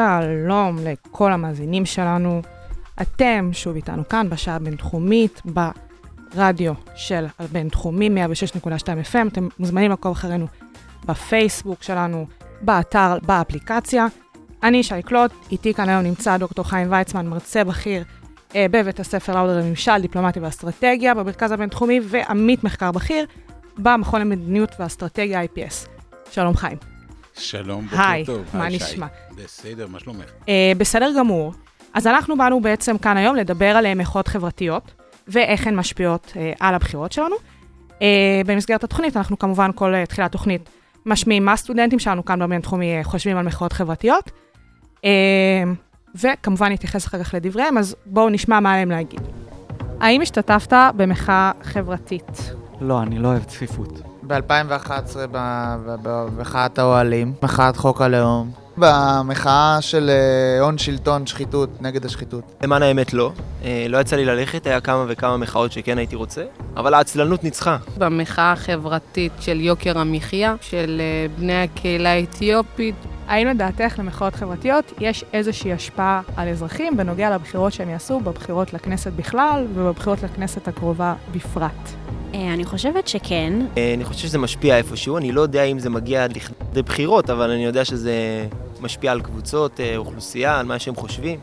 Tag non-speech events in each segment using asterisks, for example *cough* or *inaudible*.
שלום לכל המאזינים שלנו. אתם שוב איתנו כאן בשעה הבינתחומית, ברדיו של הבינתחומי 106.2 FM. אתם מוזמנים לעקוב אחרינו בפייסבוק שלנו, באתר, באפליקציה. אני שי קלוט, איתי כאן היום נמצא דוקטור חיים ויצמן, מרצה בכיר אה, בבית הספר לאודר לממשל, דיפלומטיה ואסטרטגיה במרכז הבינתחומי, ועמית מחקר בכיר במכון למדיניות ואסטרטגיה IPS. שלום חיים. שלום, בוקר היי, טוב. מה היי, שי. נשמע? בסדר, מה שלומך? אה, בסדר גמור. אז אנחנו באנו בעצם כאן היום לדבר על אה, מחאות חברתיות, ואיך הן משפיעות אה, על הבחירות שלנו. אה, במסגרת התוכנית, אנחנו כמובן כל אה, תחילת תוכנית משמיעים מה הסטודנטים שלנו כאן בבינתחומי אה, חושבים על מחאות חברתיות, אה, וכמובן נתייחס אחר כך לדבריהם, אז בואו נשמע מה עליהם להגיד. האם השתתפת במחאה חברתית? לא, אני לא אוהב צפיפות. ב-2011 במחאת האוהלים, מחאת חוק הלאום, במחאה של אה, הון שלטון שחיתות, נגד השחיתות. למען האמת לא. אה, לא יצא לי ללכת, היה כמה וכמה מחאות שכן הייתי רוצה, אבל העצלנות ניצחה. במחאה החברתית של יוקר המחיה, של אה, בני הקהילה האתיופית. האם לדעתך למחאות חברתיות יש איזושהי השפעה על אזרחים בנוגע לבחירות שהם יעשו בבחירות לכנסת בכלל ובבחירות לכנסת הקרובה בפרט? אה, אני חושבת שכן. אה, אני חושב שזה משפיע איפשהו, אני לא יודע אם זה מגיע לכדי בחירות, אבל אני יודע שזה משפיע על קבוצות, אה, אוכלוסייה, על מה שהם חושבים.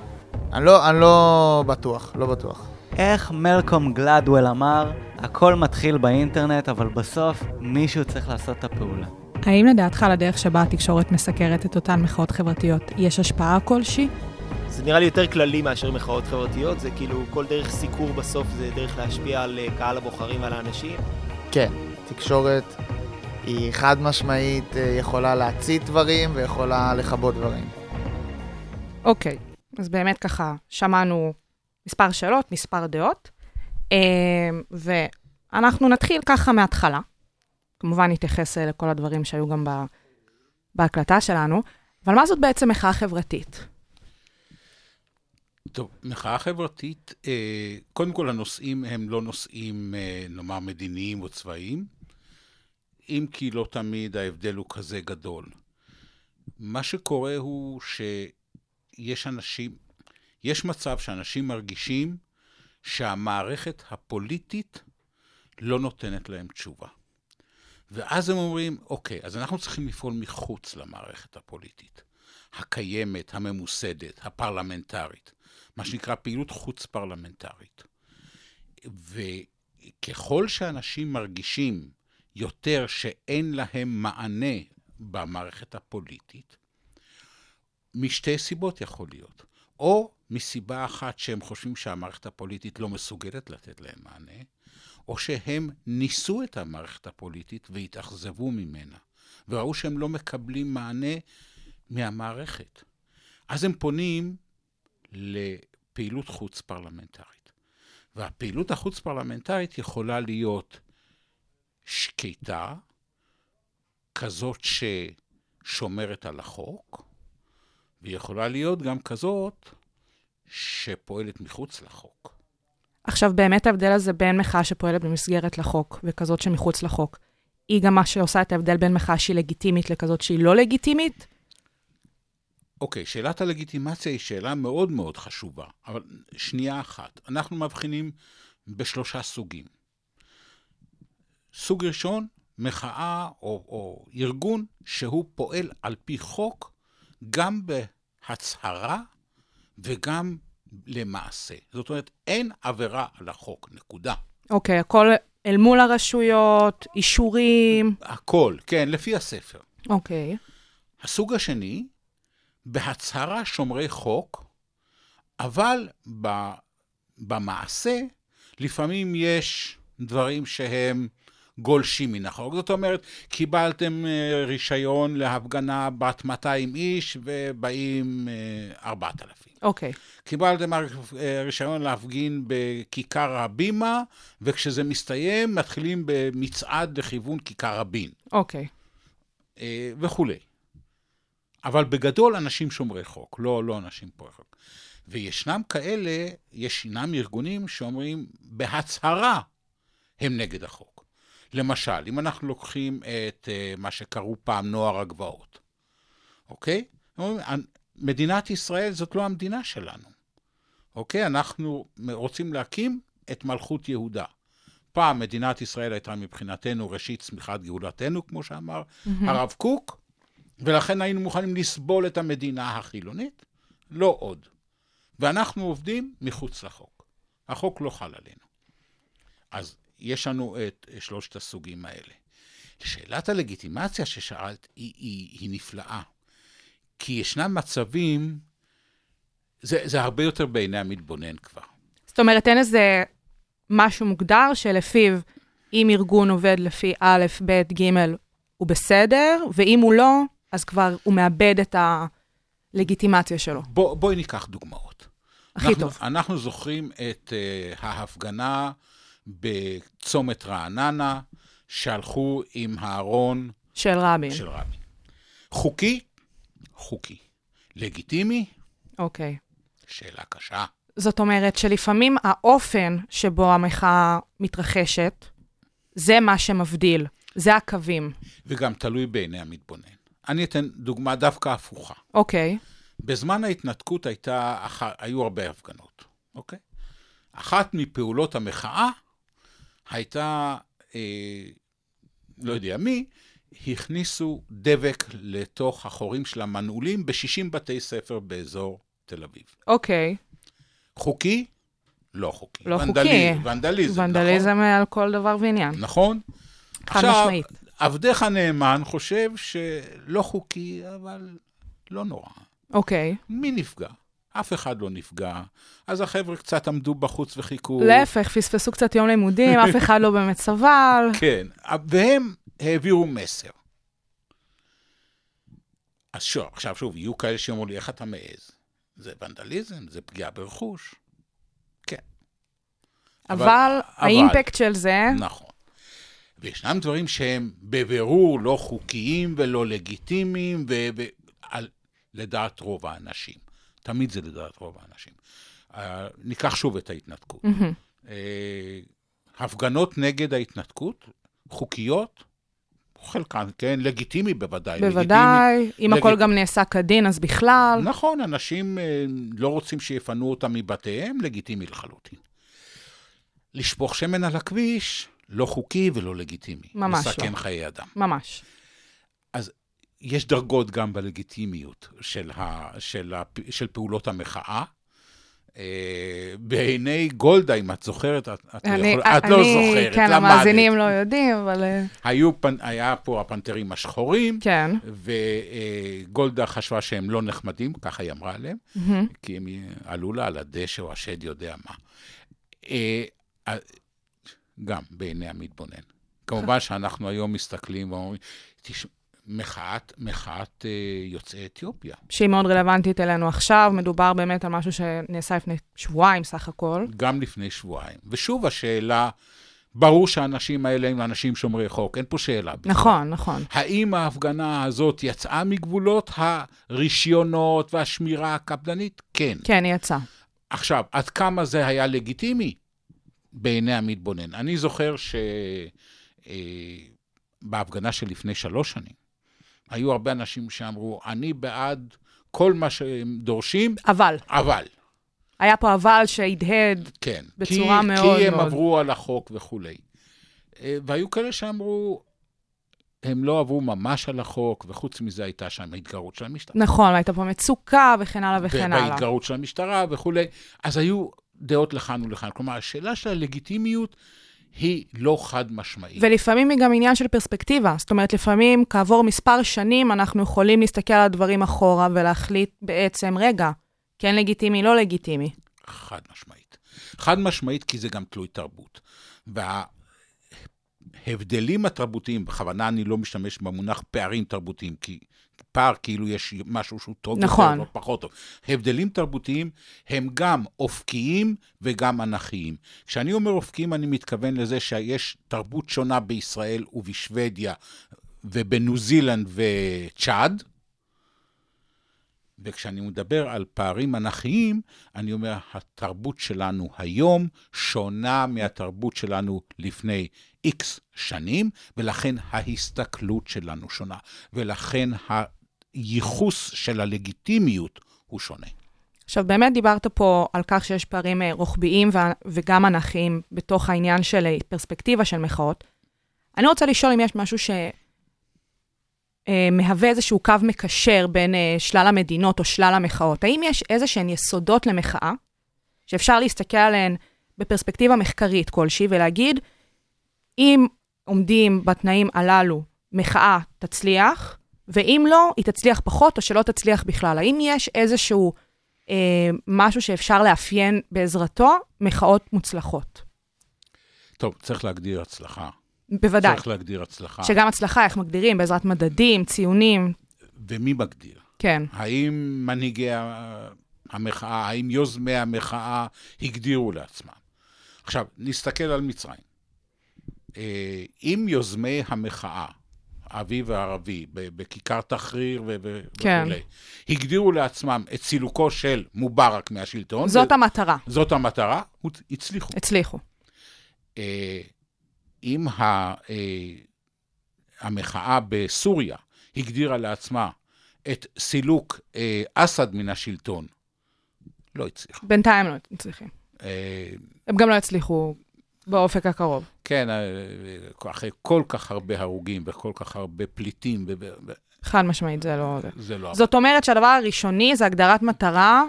אני לא, אני לא בטוח, לא בטוח. איך מלקום גלדוול אמר, הכל מתחיל באינטרנט, אבל בסוף מישהו צריך לעשות את הפעולה. האם לדעתך לדרך שבה התקשורת מסקרת את אותן מחאות חברתיות יש השפעה כלשהי? זה נראה לי יותר כללי מאשר מחאות חברתיות, זה כאילו כל דרך סיקור בסוף זה דרך להשפיע על אה, קהל הבוחרים ועל האנשים. כן, תקשורת היא חד משמעית אה, יכולה להצית דברים ויכולה לכבות דברים. אוקיי, אז באמת ככה שמענו מספר שאלות, מספר דעות, אה, ואנחנו נתחיל ככה מההתחלה. כמובן נתייחס אה, לכל הדברים שהיו גם ב- בהקלטה שלנו, אבל מה זאת בעצם מחאה חברתית? טוב, מחאה חברתית, אה, קודם כל הנושאים הם לא נושאים, אה, נאמר, מדיניים או צבאיים, אם כי לא תמיד ההבדל הוא כזה גדול. מה שקורה הוא שיש אנשים, יש מצב שאנשים מרגישים שהמערכת הפוליטית לא נותנת להם תשובה. ואז הם אומרים, אוקיי, אז אנחנו צריכים לפעול מחוץ למערכת הפוליטית, הקיימת, הממוסדת, הפרלמנטרית, מה שנקרא פעילות חוץ-פרלמנטרית. וככל שאנשים מרגישים יותר שאין להם מענה במערכת הפוליטית, משתי סיבות יכול להיות. או מסיבה אחת שהם חושבים שהמערכת הפוליטית לא מסוגלת לתת להם מענה, או שהם ניסו את המערכת הפוליטית והתאכזבו ממנה, וראו שהם לא מקבלים מענה מהמערכת. אז הם פונים לפעילות חוץ-פרלמנטרית. והפעילות החוץ-פרלמנטרית יכולה להיות שקטה, כזאת ששומרת על החוק, והיא יכולה להיות גם כזאת שפועלת מחוץ לחוק. עכשיו, באמת ההבדל הזה בין מחאה שפועלת במסגרת לחוק וכזאת שמחוץ לחוק, היא גם מה שעושה את ההבדל בין מחאה שהיא לגיטימית לכזאת שהיא לא לגיטימית? אוקיי, שאלת הלגיטימציה היא שאלה מאוד מאוד חשובה, אבל שנייה אחת. אנחנו מבחינים בשלושה סוגים. סוג ראשון, מחאה או, או ארגון שהוא פועל על פי חוק גם בהצהרה וגם למעשה. זאת אומרת, אין עבירה על החוק, נקודה. אוקיי, הכל אל מול הרשויות, אישורים. הכל, כן, לפי הספר. אוקיי. הסוג השני, בהצהרה שומרי חוק, אבל ב, במעשה לפעמים יש דברים שהם גולשים מן החוק. זאת אומרת, קיבלתם אה, רישיון להפגנה בת 200 איש ובאים אה, 4,000. אוקיי. קיבלתם אה, רישיון להפגין בכיכר הבימה, וכשזה מסתיים, מתחילים במצעד לכיוון כיכר רבין, אוקיי. אה, וכולי. אבל בגדול אנשים שומרי חוק, לא, לא אנשים פורעי חוק. וישנם כאלה, ישנם ארגונים שאומרים בהצהרה הם נגד החוק. למשל, אם אנחנו לוקחים את uh, מה שקראו פעם נוער הגבעות, אוקיי? אומרים, "אנ- מדינת ישראל זאת לא המדינה שלנו, אוקיי? אנחנו רוצים להקים את מלכות יהודה. פעם מדינת ישראל הייתה מבחינתנו ראשית צמיחת גאולתנו, כמו שאמר הרב קוק, ולכן היינו מוכנים לסבול את המדינה החילונית, לא עוד. ואנחנו עובדים מחוץ לחוק. החוק לא חל עלינו. אז יש לנו את שלושת הסוגים האלה. שאלת הלגיטימציה ששאלת היא, היא, היא נפלאה. כי ישנם מצבים, זה, זה הרבה יותר בעיני המתבונן כבר. זאת אומרת, אין איזה משהו מוגדר שלפיו אם ארגון עובד לפי א', ב', ג', הוא בסדר, ואם הוא לא, אז כבר הוא מאבד את הלגיטימציה שלו. בוא, בואי ניקח דוגמאות. הכי אנחנו, טוב. אנחנו זוכרים את uh, ההפגנה בצומת רעננה, שהלכו עם הארון של רבין. של רבין. חוקי? חוקי. לגיטימי? אוקיי. שאלה קשה. זאת אומרת שלפעמים האופן שבו המחאה מתרחשת, זה מה שמבדיל, זה הקווים. וגם תלוי בעיני המתבונן. אני אתן דוגמה דווקא הפוכה. אוקיי, בזמן ההתנתקות הייתה, אח... היו הרבה הפגנות, אוקיי? אחת מפעולות המחאה הייתה, אה, לא יודע מי, הכניסו דבק לתוך החורים של המנעולים ב-60 בתי ספר באזור תל אביב. אוקיי. חוקי? לא חוקי. לא ונדלי- חוקי. ונדליזם, ונדליזם על כל דבר ועניין. נכון? נכון. חד משמעית. עבדך הנאמן חושב שלא חוקי, אבל לא נורא. אוקיי. מי נפגע? אף אחד לא נפגע. אז החבר'ה קצת עמדו בחוץ וחיכו. להפך, פספסו קצת יום לימודים, אף אחד לא באמת סבל. *laughs* כן, והם העבירו מסר. אז שוב, עכשיו שוב, יהיו כאלה שיאמרו לי, איך אתה מעז? זה ונדליזם, זה פגיעה ברכוש. כן. אבל האימפקט של זה, נכון. וישנם דברים שהם בבירור לא חוקיים ולא לגיטימיים, ולדעת רוב האנשים. תמיד זה לדעת רוב האנשים. Uh, ניקח שוב את ההתנתקות. מהמם. Uh, הפגנות נגד ההתנתקות, חוקיות, חלקן, כן, לגיטימי בוודאי. בוודאי, אם לגיט- הכל גם נעשה כדין, אז בכלל. נכון, אנשים אה, לא רוצים שיפנו אותם מבתיהם, לגיטימי לחלוטין. לשפוך שמן על הכביש, לא חוקי ולא לגיטימי. ממש לא. מסכן חיי אדם. ממש. יש דרגות גם בלגיטימיות של, ה, של, ה, של פעולות המחאה. אה, בעיני גולדה, אם את זוכרת, את, את, לא, אני, יכול, את לא אני, זוכרת, כן, למדת. המאזינים לא יודעים, אבל אה, היו, פנ- היה פה הפנתרים השחורים, כן. וגולדה חשבה שהם לא נחמדים, ככה היא אמרה עליהם, מהמם. כי הם עלו לה על הדשא או השד יודע מה. אה, אה, גם בעיני המתבונן. כמובן שאנחנו היום מסתכלים ואומרים, תשמע, מחאת, מחאת אה, יוצאי אתיופיה. שהיא מאוד רלוונטית אלינו עכשיו, מדובר באמת על משהו שנעשה לפני שבועיים סך הכל. גם לפני שבועיים. ושוב השאלה, ברור שהאנשים האלה הם אנשים שומרי חוק, אין פה שאלה. בכלל. נכון, נכון. האם ההפגנה הזאת יצאה מגבולות הרישיונות והשמירה הקפדנית? כן. כן, היא יצאה. עכשיו, עד כמה זה היה לגיטימי? בעיני המתבונן. אני זוכר שבהפגנה של לפני שלוש שנים, היו הרבה אנשים שאמרו, אני בעד כל מה שהם דורשים, אבל, אבל. היה פה אבל שהדהד. כן. בצורה כי, מאוד כי הם מאוד. עברו על החוק וכולי. אה, והיו כאלה שאמרו, הם לא עברו ממש על החוק, וחוץ מזה הייתה שם התגרות של המשטרה. נכון, הייתה פה מצוקה וכן הלאה וכן הלאה. בהתגרות של המשטרה וכולי. אז היו דעות לכאן ולכאן. כלומר, השאלה של הלגיטימיות היא לא חד משמעית. ולפעמים היא גם עניין של פרספקטיבה. זאת אומרת, לפעמים כעבור מספר שנים אנחנו יכולים להסתכל על הדברים אחורה ולהחליט בעצם, רגע, כן לגיטימי, לא לגיטימי. חד משמעית. חד משמעית, כי זה גם תלוי תרבות. ההבדלים התרבותיים, בכוונה אני לא משתמש במונח פערים תרבותיים, כי פער כאילו יש משהו שהוא טוב נכון. יותר או פחות טוב. הבדלים תרבותיים הם גם אופקיים וגם אנכיים. כשאני אומר אופקיים, אני מתכוון לזה שיש תרבות שונה בישראל ובשוודיה ובניו זילנד וצ'אד, וכשאני מדבר על פערים אנכיים, אני אומר, התרבות שלנו היום שונה מהתרבות שלנו לפני איקס שנים, ולכן ההסתכלות שלנו שונה, ולכן הייחוס של הלגיטימיות הוא שונה. עכשיו, באמת דיברת פה על כך שיש פערים אה, רוחביים וגם אנכיים בתוך העניין של אה, פרספקטיבה של מחאות. אני רוצה לשאול אם יש משהו שמהווה איזשהו קו מקשר בין אה, שלל המדינות או שלל המחאות. האם יש איזה שהן יסודות למחאה, שאפשר להסתכל עליהן בפרספקטיבה מחקרית כלשהי ולהגיד, אם עומדים בתנאים הללו, מחאה תצליח, ואם לא, היא תצליח פחות או שלא תצליח בכלל. האם יש איזשהו אה, משהו שאפשר לאפיין בעזרתו מחאות מוצלחות? טוב, צריך להגדיר הצלחה. בוודאי. צריך להגדיר הצלחה. שגם הצלחה, איך מגדירים? בעזרת מדדים, ציונים. ומי מגדיר? כן. האם מנהיגי המחאה, האם יוזמי המחאה הגדירו לעצמם? עכשיו, נסתכל על מצרים. אה, אם יוזמי המחאה, האביב הערבי, ב- בכיכר תחריר כן. וכולי, הגדירו לעצמם את סילוקו של מובארק מהשלטון. זאת ו- המטרה. זאת המטרה, הצליחו. הצליחו. אה, אם ה- אה, המחאה בסוריה הגדירה לעצמה את סילוק אסד מן השלטון, לא הצליחה. בינתיים לא. אה, הם גם לא יצליחו באופק הקרוב. כן, אה, אחרי כל כך הרבה הרוגים וכל כך הרבה פליטים, ו- ו- ו- חד משמעית, זה לא... זה. לא... זאת אומרת שהדבר הראשוני זה הגדרת מטרה.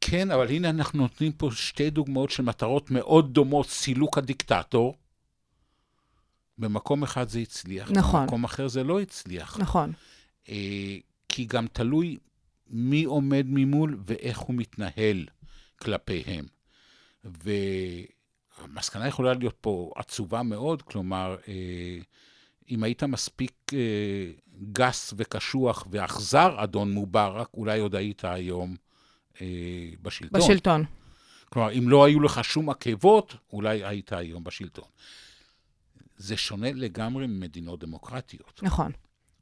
כן, אבל הנה אנחנו נותנים פה שתי דוגמאות של מטרות מאוד דומות, סילוק הדיקטטור. במקום אחד זה הצליח, נכון. במקום אחר זה לא הצליח. נכון. אה, כי גם תלוי מי עומד ממול ואיך הוא מתנהל כלפיהם. והמסקנה יכולה להיות פה עצובה מאוד, כלומר, אה, אם היית מספיק אה, גס וקשוח ואכזר, אדון מובארק, אולי עוד היית היום אה, בשלטון. בשלטון. כלומר, אם לא היו לך שום עקבות, אולי היית היום בשלטון. זה שונה לגמרי ממדינות דמוקרטיות. נכון.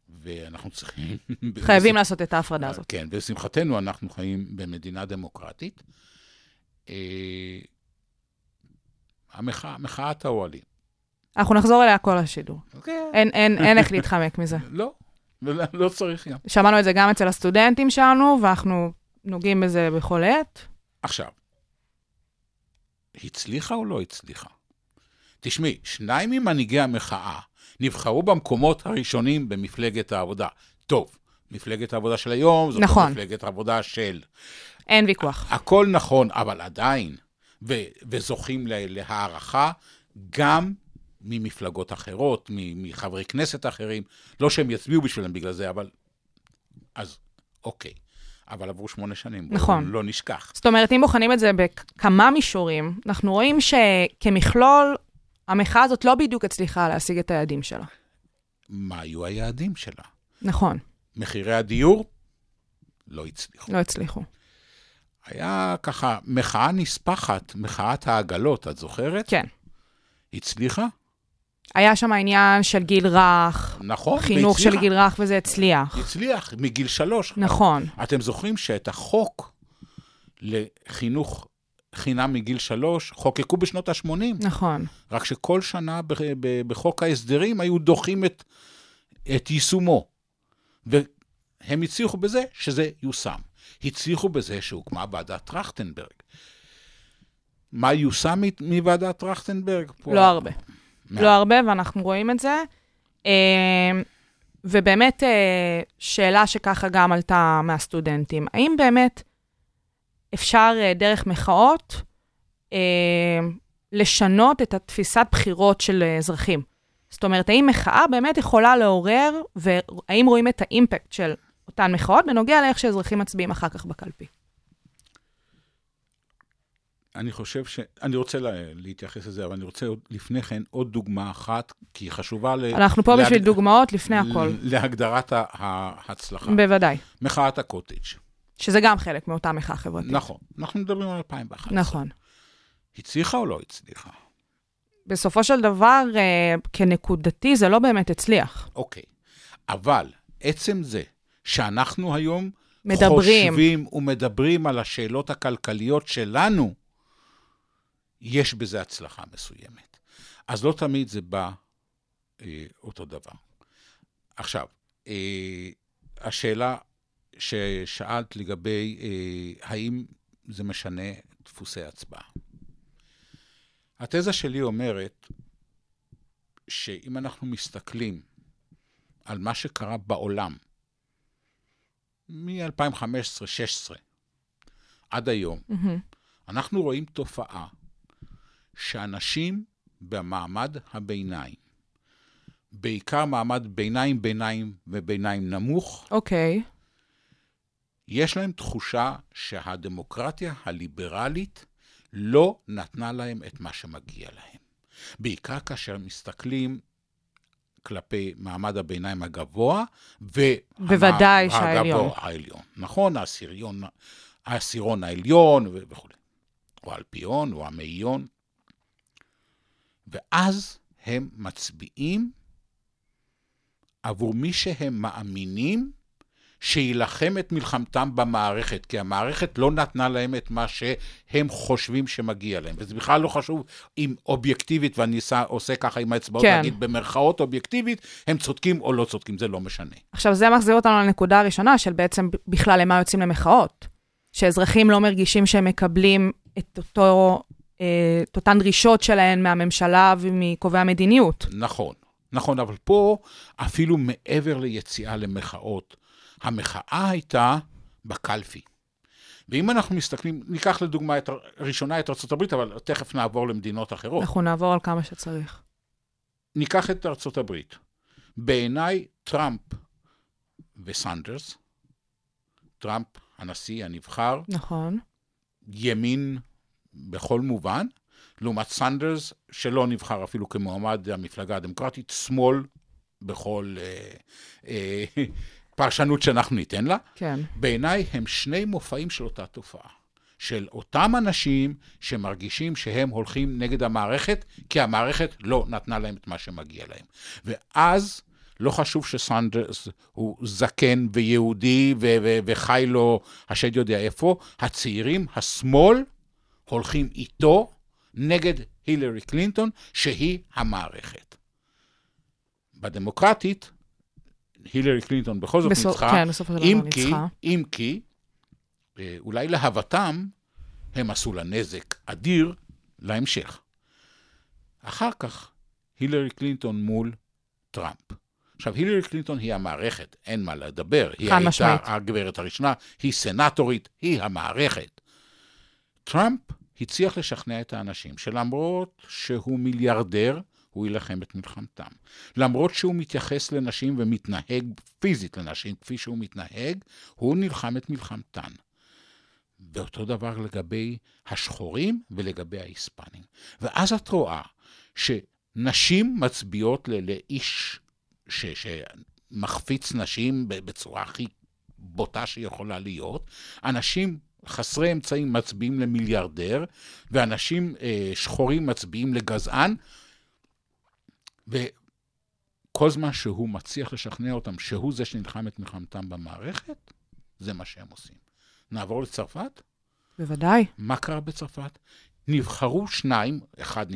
ואנחנו צריכים... *laughs* חייבים לעשות את ההפרדה הזאת. כן, ולשמחתנו אנחנו חיים במדינה דמוקרטית. אה, המחאה, מחאת האוהלים. אנחנו נחזור אליה כל השידור. כן. אין, אין, אין איך להתחמק מזה. *laughs* לא, לא צריך גם. שמענו את זה גם אצל הסטודנטים שלנו, ואנחנו נוגעים בזה בכל עת. עכשיו, הצליחה או לא הצליחה? תשמעי, שניים ממנהיגי המחאה נבחרו במקומות הראשונים במפלגת העבודה. טוב, מפלגת העבודה של היום, זאת נכון. לא מפלגת העבודה של... אין ויכוח. הכל נכון, אבל עדיין, ו- וזוכים להערכה גם ממפלגות אחרות, מחברי כנסת אחרים, לא שהם יצביעו בשבילם בגלל זה, אבל... אז אוקיי. אבל עברו שמונה שנים, נכון. לא נשכח. זאת אומרת, אם בוחנים את זה בכמה מישורים, אנחנו רואים שכמכלול, המחאה הזאת לא בדיוק הצליחה להשיג את היעדים שלה. מה היו היעדים שלה? נכון, מחירי הדיור? לא הצליחו. לא הצליחו. היה ככה מחאה נספחת, מחאת העגלות, את זוכרת? כן. הצליחה? היה שם העניין של גיל רך, נכון, חינוך של והצליחה. גיל רך, וזה הצליח. הצליח, מגיל שלוש. נכון. אתם זוכרים שאת החוק לחינוך חינם מגיל שלוש חוקקו בשנות ה-80? נכון. רק שכל שנה בחוק ההסדרים היו דוחים את, את יישומו. והם הצליחו בזה שזה יושם. הצליחו בזה שהוקמה ועדת טרכטנברג. מה יושם מוועדת טרכטנברג? פה- לא הרבה. מה- לא הרבה, ואנחנו רואים את זה. אה, ובאמת, אה, שאלה שככה גם עלתה מהסטודנטים, האם באמת אפשר אה, דרך מחאות לשנות את התפיסת בחירות של אזרחים? זאת אומרת, האם מחאה באמת יכולה לעורר, והאם רואים את האימפקט של אותן מחאות בנוגע לאיך שאזרחים מצביעים אחר כך בקלפי? אני חושב ש... אני רוצה לה... להתייחס לזה, אבל אני רוצה עוד לפני כן עוד דוגמה אחת, כי היא חשובה ל... אנחנו פה בשביל דוגמאות לפני הכל. להגדרת ההצלחה. בוודאי. מחאת הקוטג'. שזה גם חלק מאותה מחאה חברתית. נכון. אנחנו מדברים על 2011. נכון. הצליחה או לא הצליחה? בסופו של דבר, אה, כנקודתי, זה לא באמת הצליח. אוקיי. אבל עצם זה שאנחנו היום מדברים. חושבים ומדברים על השאלות הכלכליות שלנו, יש בזה הצלחה מסוימת. אז לא תמיד זה בא אה, אותו דבר. עכשיו, אה, השאלה ששאלת לגבי אה, האם זה משנה דפוסי הצבעה. התזה שלי אומרת שאם אנחנו מסתכלים על מה שקרה בעולם מ-2015-2016 עד היום, מהמם. אנחנו רואים תופעה שאנשים במעמד הביניים, בעיקר מעמד ביניים, ביניים וביניים נמוך, אוקיי. יש להם תחושה שהדמוקרטיה הליברלית לא נתנה להם את מה שמגיע להם. בעיקר כאשר מסתכלים כלפי מעמד הביניים הגבוה, בוודאי שהעליון. העליון. נכון, העשיריון, העשירון העליון ו- וכולי. או האלפיון, או המאיון. ואז הם מצביעים עבור מי שהם מאמינים שיילחם את מלחמתם במערכת, כי המערכת לא נתנה להם את מה שהם חושבים שמגיע להם. וזה בכלל לא חשוב אם אובייקטיבית, ואני עושה, עושה ככה עם האצבעות, כן. להגיד במרכאות אובייקטיבית, הם צודקים או לא צודקים, זה לא משנה. עכשיו, זה מחזיר אותנו לנקודה הראשונה של בעצם בכלל למה יוצאים למחאות. שאזרחים לא מרגישים שהם מקבלים את, אותו, אה, את אותן דרישות שלהם מהממשלה ומקובעי המדיניות. נכון, נכון, אבל פה, אפילו מעבר ליציאה למחאות, המחאה הייתה בקלפי. ואם אנחנו מסתכלים, ניקח לדוגמה את, ראשונה את ארה"ב, אבל תכף נעבור למדינות אחרות. אנחנו נעבור על כמה שצריך. ניקח את הברית. בעיניי, טראמפ וסנדרס, טראמפ הנשיא הנבחר, נכון. ימין בכל מובן, לעומת סנדרס, שלא נבחר אפילו כמועמד המפלגה הדמוקרטית, שמאל בכל אה, אה, פרשנות שאנחנו ניתן לה. כן. בעיניי הם שני מופעים של אותה תופעה. של אותם אנשים שמרגישים שהם הולכים נגד המערכת, כי המערכת לא נתנה להם את מה שמגיע להם. ואז לא חשוב שסנדרס הוא זקן ויהודי ו- ו- וחי לו השד יודע איפה, הצעירים, השמאל, הולכים איתו נגד הילרי קלינטון, שהיא המערכת. בדמוקרטית, הילרי קלינטון בכל זאת בסוף- ניצחה, כן, בסופו של דבר ניצחה. אם כי, אה, אולי להוותם, הם עשו לה נזק אדיר להמשך. אחר כך, הילרי קלינטון מול טראמפ. עכשיו, הילרי קלינטון היא המערכת, אין מה לדבר. היא הייתה משמעית. הגברת הראשונה, היא סנטורית, היא המערכת. טראמפ הצליח לשכנע את האנשים שלמרות שהוא מיליארדר, הוא יילחם את מלחמתם. למרות שהוא מתייחס לנשים ומתנהג פיזית לנשים כפי שהוא מתנהג, הוא נלחם את מלחמתן. ואותו דבר לגבי השחורים ולגבי ההיספנים. ואז את רואה שנשים מצביעות לאיש ש, שמחפיץ נשים בצורה הכי בוטה שיכולה להיות, אנשים חסרי אמצעים מצביעים למיליארדר, ואנשים אה, שחורים מצביעים לגזען, וכל זמן שהוא מצליח לשכנע אותם שהוא זה שנלחם את מלחמתם במערכת, זה מה שהם עושים. נעבור לצרפת? בוודאי. מה קרה בצרפת? נבחרו שניים, אחד,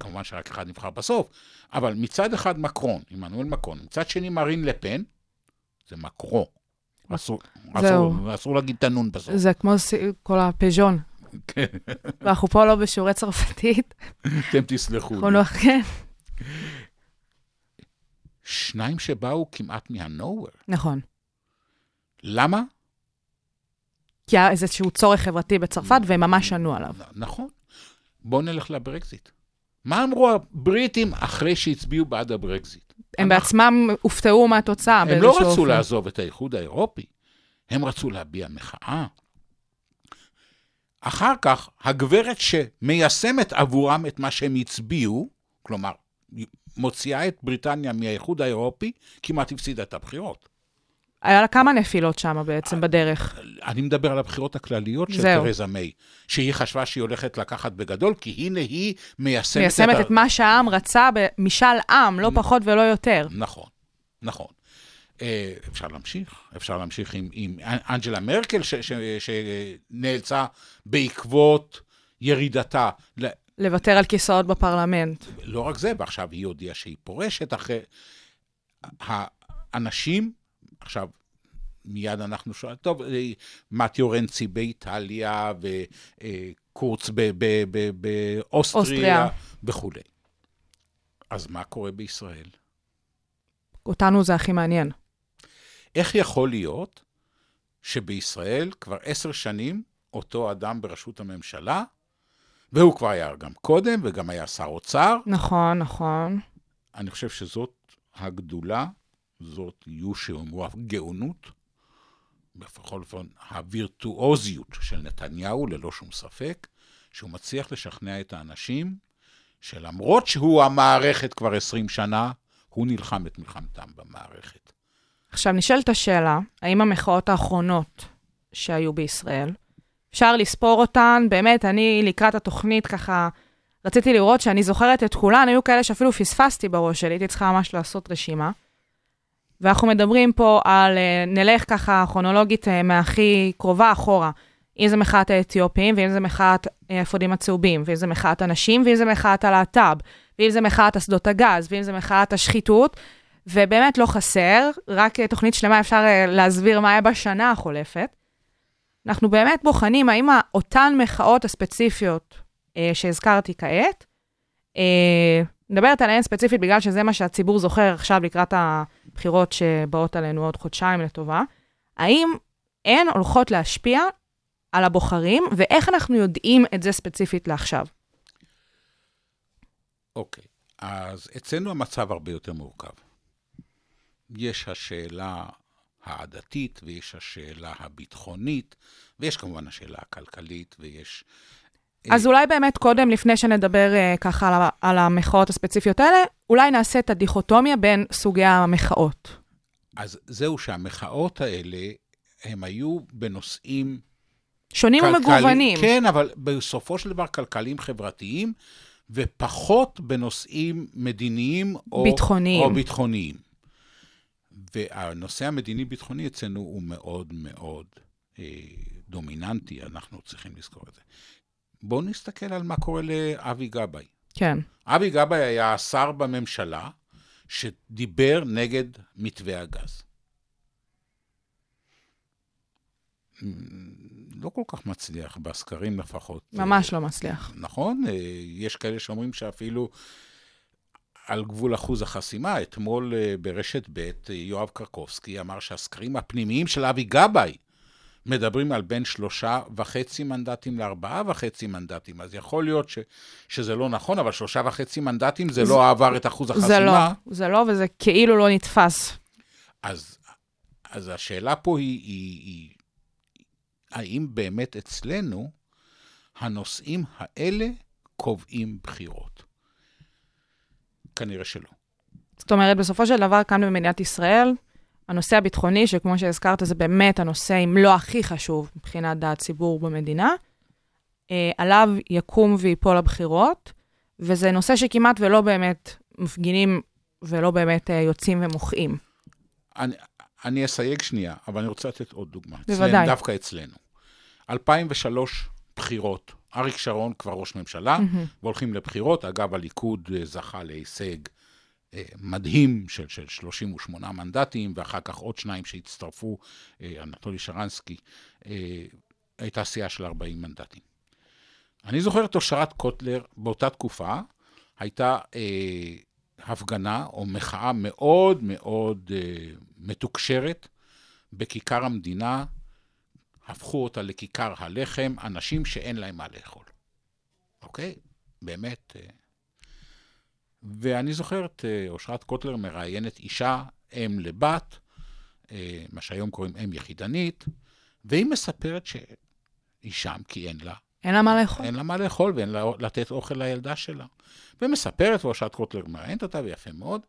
כמובן שרק אחד נבחר בסוף, אבל מצד אחד מקרון, עמנואל מקרון, מצד שני מרין לפן, זה מקרו. אסור. אסור, אסור להגיד את הנון בסוף. זה כמו כל הפז'ון. כן, ואנחנו פה לא בשיעורי צרפתית. אתם תסלחו לי. לא, כן, שניים שבאו כמעט מה-nowhere. נכון. למה? כי היה איזשהו צורך חברתי בצרפת, והם ממש ענו עליו. נכון. בואו נלך לברקזיט. מה אמרו הבריטים אחרי שהצביעו בעד הברקזיט? הם בעצמם הופתעו מהתוצאה הם לא אופן. רצו לעזוב את האיחוד האירופי, הם רצו להביע מחאה. אחר כך, הגברת שמיישמת עבורם את מה שהם הצביעו, כלומר, מוציאה את בריטניה מהאיחוד האירופי, כמעט הפסידה את הבחירות. היה לה כמה נפילות שם בעצם בדרך. אני מדבר על הבחירות הכלליות של. תרזה מיי, שהיא חשבה שהיא הולכת לקחת בגדול, כי הנה היא מיישמת, מיישמת את מה שהעם רצה במשאל עם, לא פחות ולא יותר. נכון, נכון. אה, אפשר להמשיך, אפשר להמשיך עם, עם אנג'לה מרקל, ש- ש- שנאלצה בעקבות ירידתה. לוותר על כיסאות בפרלמנט. לא רק זה, ועכשיו היא הודיעה שהיא פורשת אחרי... האנשים, עכשיו, מיד אנחנו שואלים, טוב, אה, מתיו רנצי באיטליה, וקורץ ב- באוסטריה, אוסטריה. וכולי. אז מה קורה בישראל? אותנו זה הכי מעניין. איך יכול להיות שבישראל כבר עשר שנים אותו אדם בראשות הממשלה, והוא כבר היה גם קודם, וגם היה שר אוצר, נכון, נכון. אני חושב שזאת הגדולה, זאת יהיו שאומרו הגאונות, בכל אופן הווירטואוזיות של נתניהו, ללא שום ספק, שהוא מצליח לשכנע את האנשים שלמרות שהוא המערכת כבר 20 שנה, הוא נלחם את מלחמתם במערכת. עכשיו נשאלת השאלה, האם המחאות האחרונות שהיו בישראל, אפשר לספור אותן? באמת, אני לקראת התוכנית ככה, רציתי לראות שאני זוכרת את כולן, היו כאלה שאפילו פספסתי בראש שלי, הייתי צריכה ממש לעשות רשימה. ואנחנו מדברים פה על, אה, נלך ככה כרונולוגית אה, מהכי קרובה אחורה. אם זה מחאת האתיופים, ואם זה מחאת אה, האפודים הצהובים, ואם זה מחאת הנשים, ואם זה מחאת הלהט"ב, ואם זה מחאת אסדות הגז, ואם זה מחאת השחיתות, ובאמת לא חסר, רק אה, תוכנית שלמה אפשר אה, להסביר מה היה בשנה החולפת. אנחנו באמת בוחנים האם אותן מחאות הספציפיות אה, שהזכרתי כעת, אה, מדברת עליהן ספציפית בגלל שזה מה שהציבור זוכר עכשיו לקראת הבחירות שבאות עלינו עוד חודשיים לטובה, האם הן הולכות להשפיע על הבוחרים, ואיך אנחנו יודעים את זה ספציפית לעכשיו? אוקיי, אז אצלנו המצב הרבה יותר מורכב. יש השאלה העדתית, ויש השאלה הביטחונית, ויש כמובן השאלה הכלכלית, ויש... אז אולי באמת קודם, לפני שנדבר uh, ככה על, על המחאות הספציפיות האלה, אולי נעשה את הדיכוטומיה בין סוגי המחאות. אז זהו שהמחאות האלה, הם היו בנושאים... שונים כלכלי- ומגוונים. כן, אבל בסופו של דבר כלכליים חברתיים, ופחות בנושאים מדיניים או... ביטחוניים. או ביטחוניים. והנושא המדיני-ביטחוני אצלנו הוא מאוד מאוד אה, דומיננטי, אנחנו צריכים לזכור את זה. בואו נסתכל על מה קורה לאבי גבאי. כן. אבי גבאי היה שר בממשלה שדיבר נגד מתווה הגז. לא כל כך מצליח, בסקרים לפחות. ממש לא מצליח. נכון, אה, יש כאלה שאומרים שאפילו על גבול אחוז החסימה. אתמול אה, ברשת ב' אה, יואב קרקובסקי אמר שהסקרים הפנימיים של אבי גבאי מדברים על בין שלושה וחצי מנדטים לארבעה וחצי מנדטים. אז יכול להיות ש, שזה לא נכון, אבל שלושה וחצי מנדטים זה, זה- לא עבר את אחוז החסימה. זה לא, זה לא, וזה כאילו לא נתפס. אז, אז השאלה פה היא, היא, היא, האם באמת אצלנו הנושאים האלה קובעים בחירות? כנראה שלא. זאת אומרת, בסופו של דבר, כאן במדינת ישראל, הנושא הביטחוני, שכמו שהזכרת, זה באמת הנושא, אם לא הכי חשוב מבחינת דעת ציבור במדינה, אה, עליו יקום ויפול הבחירות, וזה נושא שכמעט ולא באמת מפגינים ולא באמת אה, יוצאים ומוחים. אני, אני אסייג שנייה, אבל אני רוצה לתת עוד דוגמה. בוודאי. אצלנו, דווקא אצלנו. 2003 בחירות, אריק שרון כבר ראש ממשלה, מהמם. והולכים לבחירות. אגב, הליכוד אה, זכה להישג מדהים של, של 38 מנדטים, ואחר כך עוד שניים שהצטרפו, אה, אנטולי שרנסקי, אה, הייתה סיעה של 40 מנדטים. אני זוכר את אושרת קוטלר, באותה תקופה, הייתה אה, הפגנה או מחאה מאוד מאוד אה, מתוקשרת בכיכר המדינה, הפכו אותה לכיכר הלחם, אנשים שאין להם מה לאכול. אוקיי? באמת. אה. ואני זוכר את אה, אושרת קוטלר מראיינת אישה, אם לבת, אה, מה שהיום קוראים אם יחידנית, והיא מספרת שהיא שם כי אין לה אין לה מה לאכול. אין לה מה לאכול ואין לה לתת אוכל לילדה שלה. ומספרת, ואושרת קוטלר מראיינת אותה, ויפה מאוד.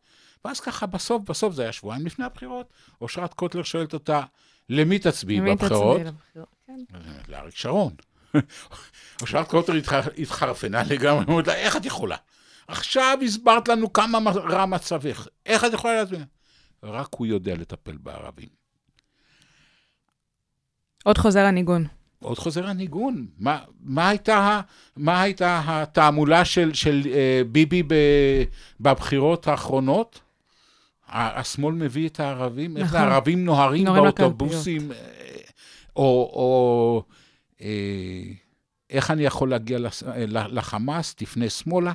ואז ככה, בסוף, בסוף, זה היה שבועיים לפני הבחירות, אושרת קוטלר שואלת אותה, למי תצביעי למי בבחירות? תצביעי לבחירות? כן. לאריק שרון. *laughs* אושרת קוטלר התח- התחרפנה לגמרי, אומרת לה, איך את יכולה? עכשיו הסברת לנו כמה רע מצבך, איך את יכולה להצביע? רק הוא יודע לטפל בערבים. עוד חוזר הניגון. עוד חוזר הניגון. מה, מה, הייתה, מה הייתה התעמולה של, של אה, ביבי ב, בבחירות האחרונות? השמאל מביא את הערבים, איך נכון. הערבים נוהרים באוטובוסים, אה, או, או אה, איך אני יכול להגיע לס- אה, לחמאס, תפנה שמאלה.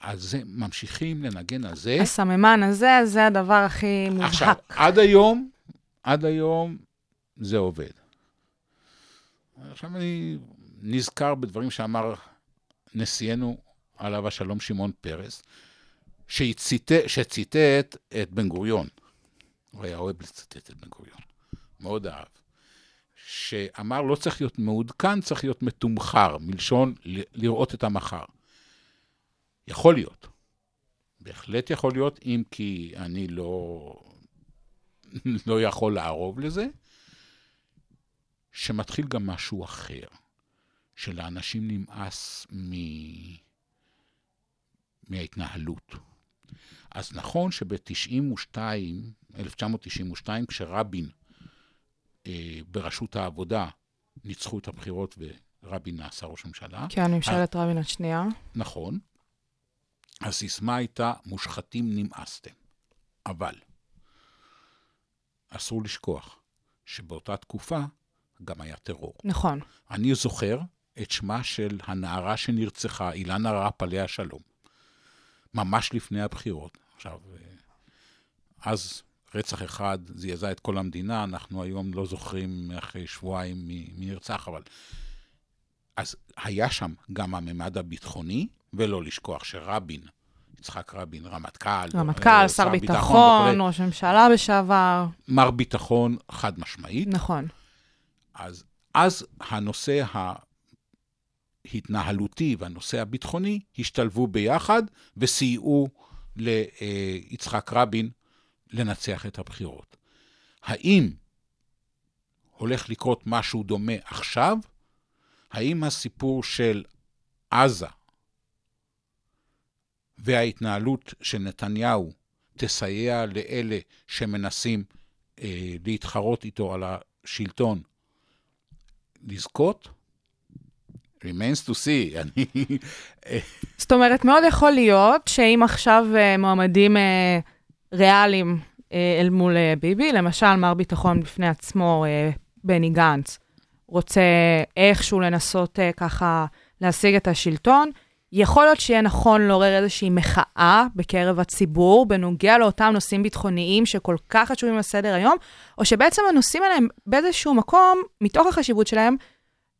אז זה, ממשיכים לנגן על זה. הסממן הזה, זה הדבר הכי עכשיו, מובהק. עד היום, עד היום זה עובד. עכשיו אני נזכר בדברים שאמר נשיאנו, עליו השלום שמעון פרס, שציטט, שציטט את בן גוריון. הוא היה אוהב לצטט את בן גוריון, מאוד אהב. שאמר, לא צריך להיות מעודכן, צריך להיות מתומחר, מלשון לראות את המחר. יכול להיות. בהחלט יכול להיות, אם כי אני לא, לא יכול לערוב לזה, שמתחיל גם משהו אחר, שלאנשים נמאס מ... מההתנהלות. אז נכון שב-92, 1992, כשרבין אה, בראשות העבודה ניצחו את הבחירות ורבין נעשה ראש ממשלה, כן, ממשלת רבין השנייה. נכון. הסיסמה הייתה, מושחתים נמאסתם. אבל אסור לשכוח שבאותה תקופה גם היה טרור. נכון. אני זוכר את שמה של הנערה שנרצחה, אילנה ראפ עליה השלום, ממש לפני הבחירות. עכשיו, אה, אז רצח אחד זעזע את כל המדינה, אנחנו היום לא זוכרים אחרי שבועיים מי נרצח, אבל... אז היה שם גם הממד הביטחוני, ולא לשכוח שרבין, יצחק רבין, רמטכ"ל, רמטכ"ל, אה, שר ביטחון ביטחון, ראש ממשלה לשעבר. מר ביטחון חד משמעית. נכון. אז, אז הנושא ההתנהלותי והנושא הביטחוני השתלבו ביחד וסייעו ליצחק רבין לנצח את הבחירות. האם הולך לקרות משהו דומה עכשיו? האם הסיפור של עזה וההתנהלות של נתניהו תסייע לאלה שמנסים אה, להתחרות איתו על השלטון לזכות? remains to see. *laughs* אני... זאת אומרת, מאוד יכול להיות שאם עכשיו אה, מועמדים אה, ריאליים אה, אל מול אה, ביבי, למשל מר ביטחון בפני עצמו, אה, בני גנץ, רוצה איכשהו לנסות אה, ככה להשיג את השלטון, יכול להיות שיהיה נכון לעורר איזושהי מחאה בקרב הציבור בנוגע לאותם נושאים ביטחוניים שכל כך חשובים על סדר היום, או שבעצם הנושאים האלה הם באיזשהו מקום, מתוך החשיבות שלהם,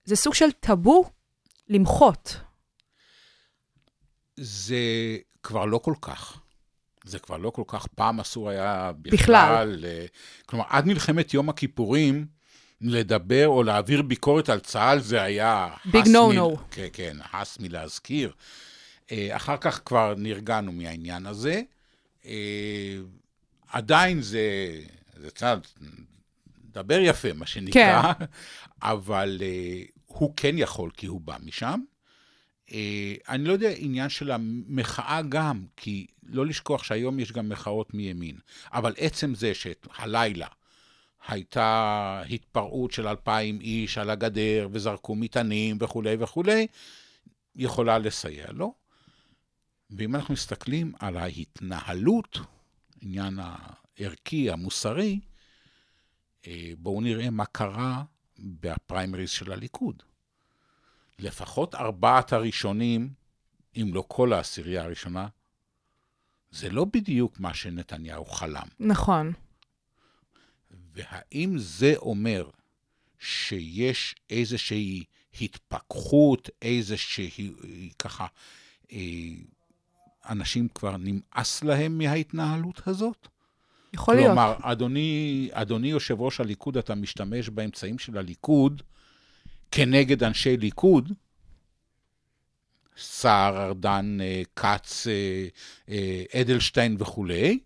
זה סוג של טאבו למחות. זה כבר לא כל כך. זה כבר לא כל כך. פעם אסור היה בכלל. בכלל. אה, כלומר, עד מלחמת יום הכיפורים, לדבר או להעביר ביקורת על צה"ל זה היה... No מ- no. כן, כן, הס מלהזכיר. אה, אחר כך כבר נרגענו מהעניין הזה. אה, עדיין זה, זה צעד, דבר יפה, מה שנקרא, כן. *laughs* אבל אה, הוא כן יכול, כי הוא בא משם. אני לא יודע עניין של המחאה גם, כי לא לשכוח שהיום יש גם מחאות מימין, אבל עצם זה שהלילה הייתה התפרעות של אלפיים איש על הגדר וזרקו מטענים וכולי וכולי, יכולה לסייע לו. ואם אנחנו מסתכלים על ההתנהלות, עניין הערכי, המוסרי, אה, בואו נראה מה קרה בפריימריז של הליכוד. לפחות ארבעת הראשונים, אם לא כל העשירייה הראשונה, זה לא בדיוק מה שנתניהו חלם. נכון. והאם זה אומר שיש איזושהי התפכחות, איזושהי, ככה, אה, אנשים כבר נמאס להם מההתנהלות הזאת? יכול להיות. כלומר, אדוני, אדוני יושב ראש הליכוד, אתה משתמש באמצעים של הליכוד כנגד אנשי ליכוד, סער, ארדן, אה, כץ, אה, אדלשטיין וכולי,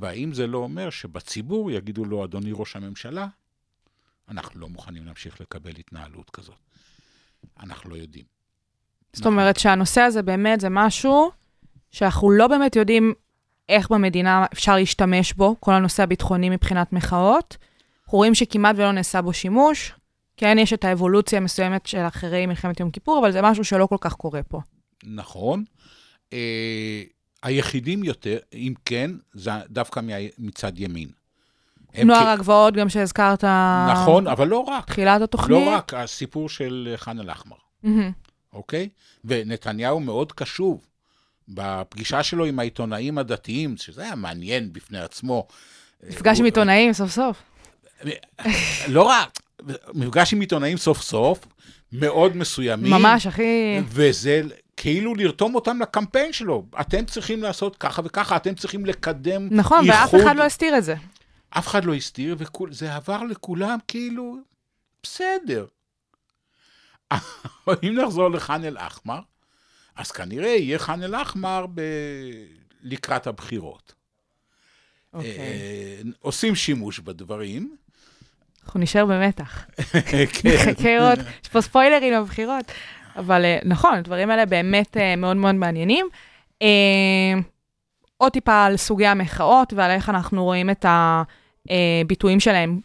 והאם זה לא אומר שבציבור יגידו לו, אדוני ראש הממשלה, אנחנו לא מוכנים להמשיך לקבל התנהלות כזאת. אנחנו לא יודעים. זאת אומרת שהנושא הזה באמת זה משהו שאנחנו לא באמת יודעים איך במדינה אפשר להשתמש בו, כל הנושא הביטחוני מבחינת מחאות. אנחנו רואים שכמעט ולא נעשה בו שימוש. כן, יש את האבולוציה המסוימת של אחרי מלחמת יום כיפור, אבל זה משהו שלא כל כך קורה פה. נכון. היחידים יותר, אם כן, זה דווקא מצד ימין. נוער כ- הגבעות, גם שהזכרת... נכון, אבל לא רק. תחילת התוכנית. לא רק, הסיפור של ח'אן אל-אחמר, מהמם. אוקיי? ונתניהו מאוד קשוב. בפגישה שלו עם העיתונאים הדתיים, שזה היה מעניין בפני עצמו. נפגש עם הוא- עיתונאים סוף סוף. *laughs* לא רק, מפגש עם עיתונאים סוף סוף, מאוד מסוימים. ממש, הכי... וזה כאילו לרתום אותם לקמפיין שלו. אתם צריכים לעשות ככה וככה, אתם צריכים לקדם נכון, ואף איחוד. אחד לא הסתיר את זה. אף אחד לא הסתיר, וזה עבר לכולם כאילו, בסדר. אם נחזור לח'אן אל-אחמר, אז כנראה יהיה ח'אן אל-אחמר ב... לקראת הבחירות. אוקיי. אה, עושים שימוש בדברים. אנחנו נשאר במתח. *laughs* כן. נחכה לראות, יש פה ספוילרים לבחירות. אבל אה, נכון, הדברים האלה באמת אה, מאוד מאוד מעניינים. אה, עוד טיפה על סוגי המחאות ועל איך אנחנו רואים את הביטויים שלהם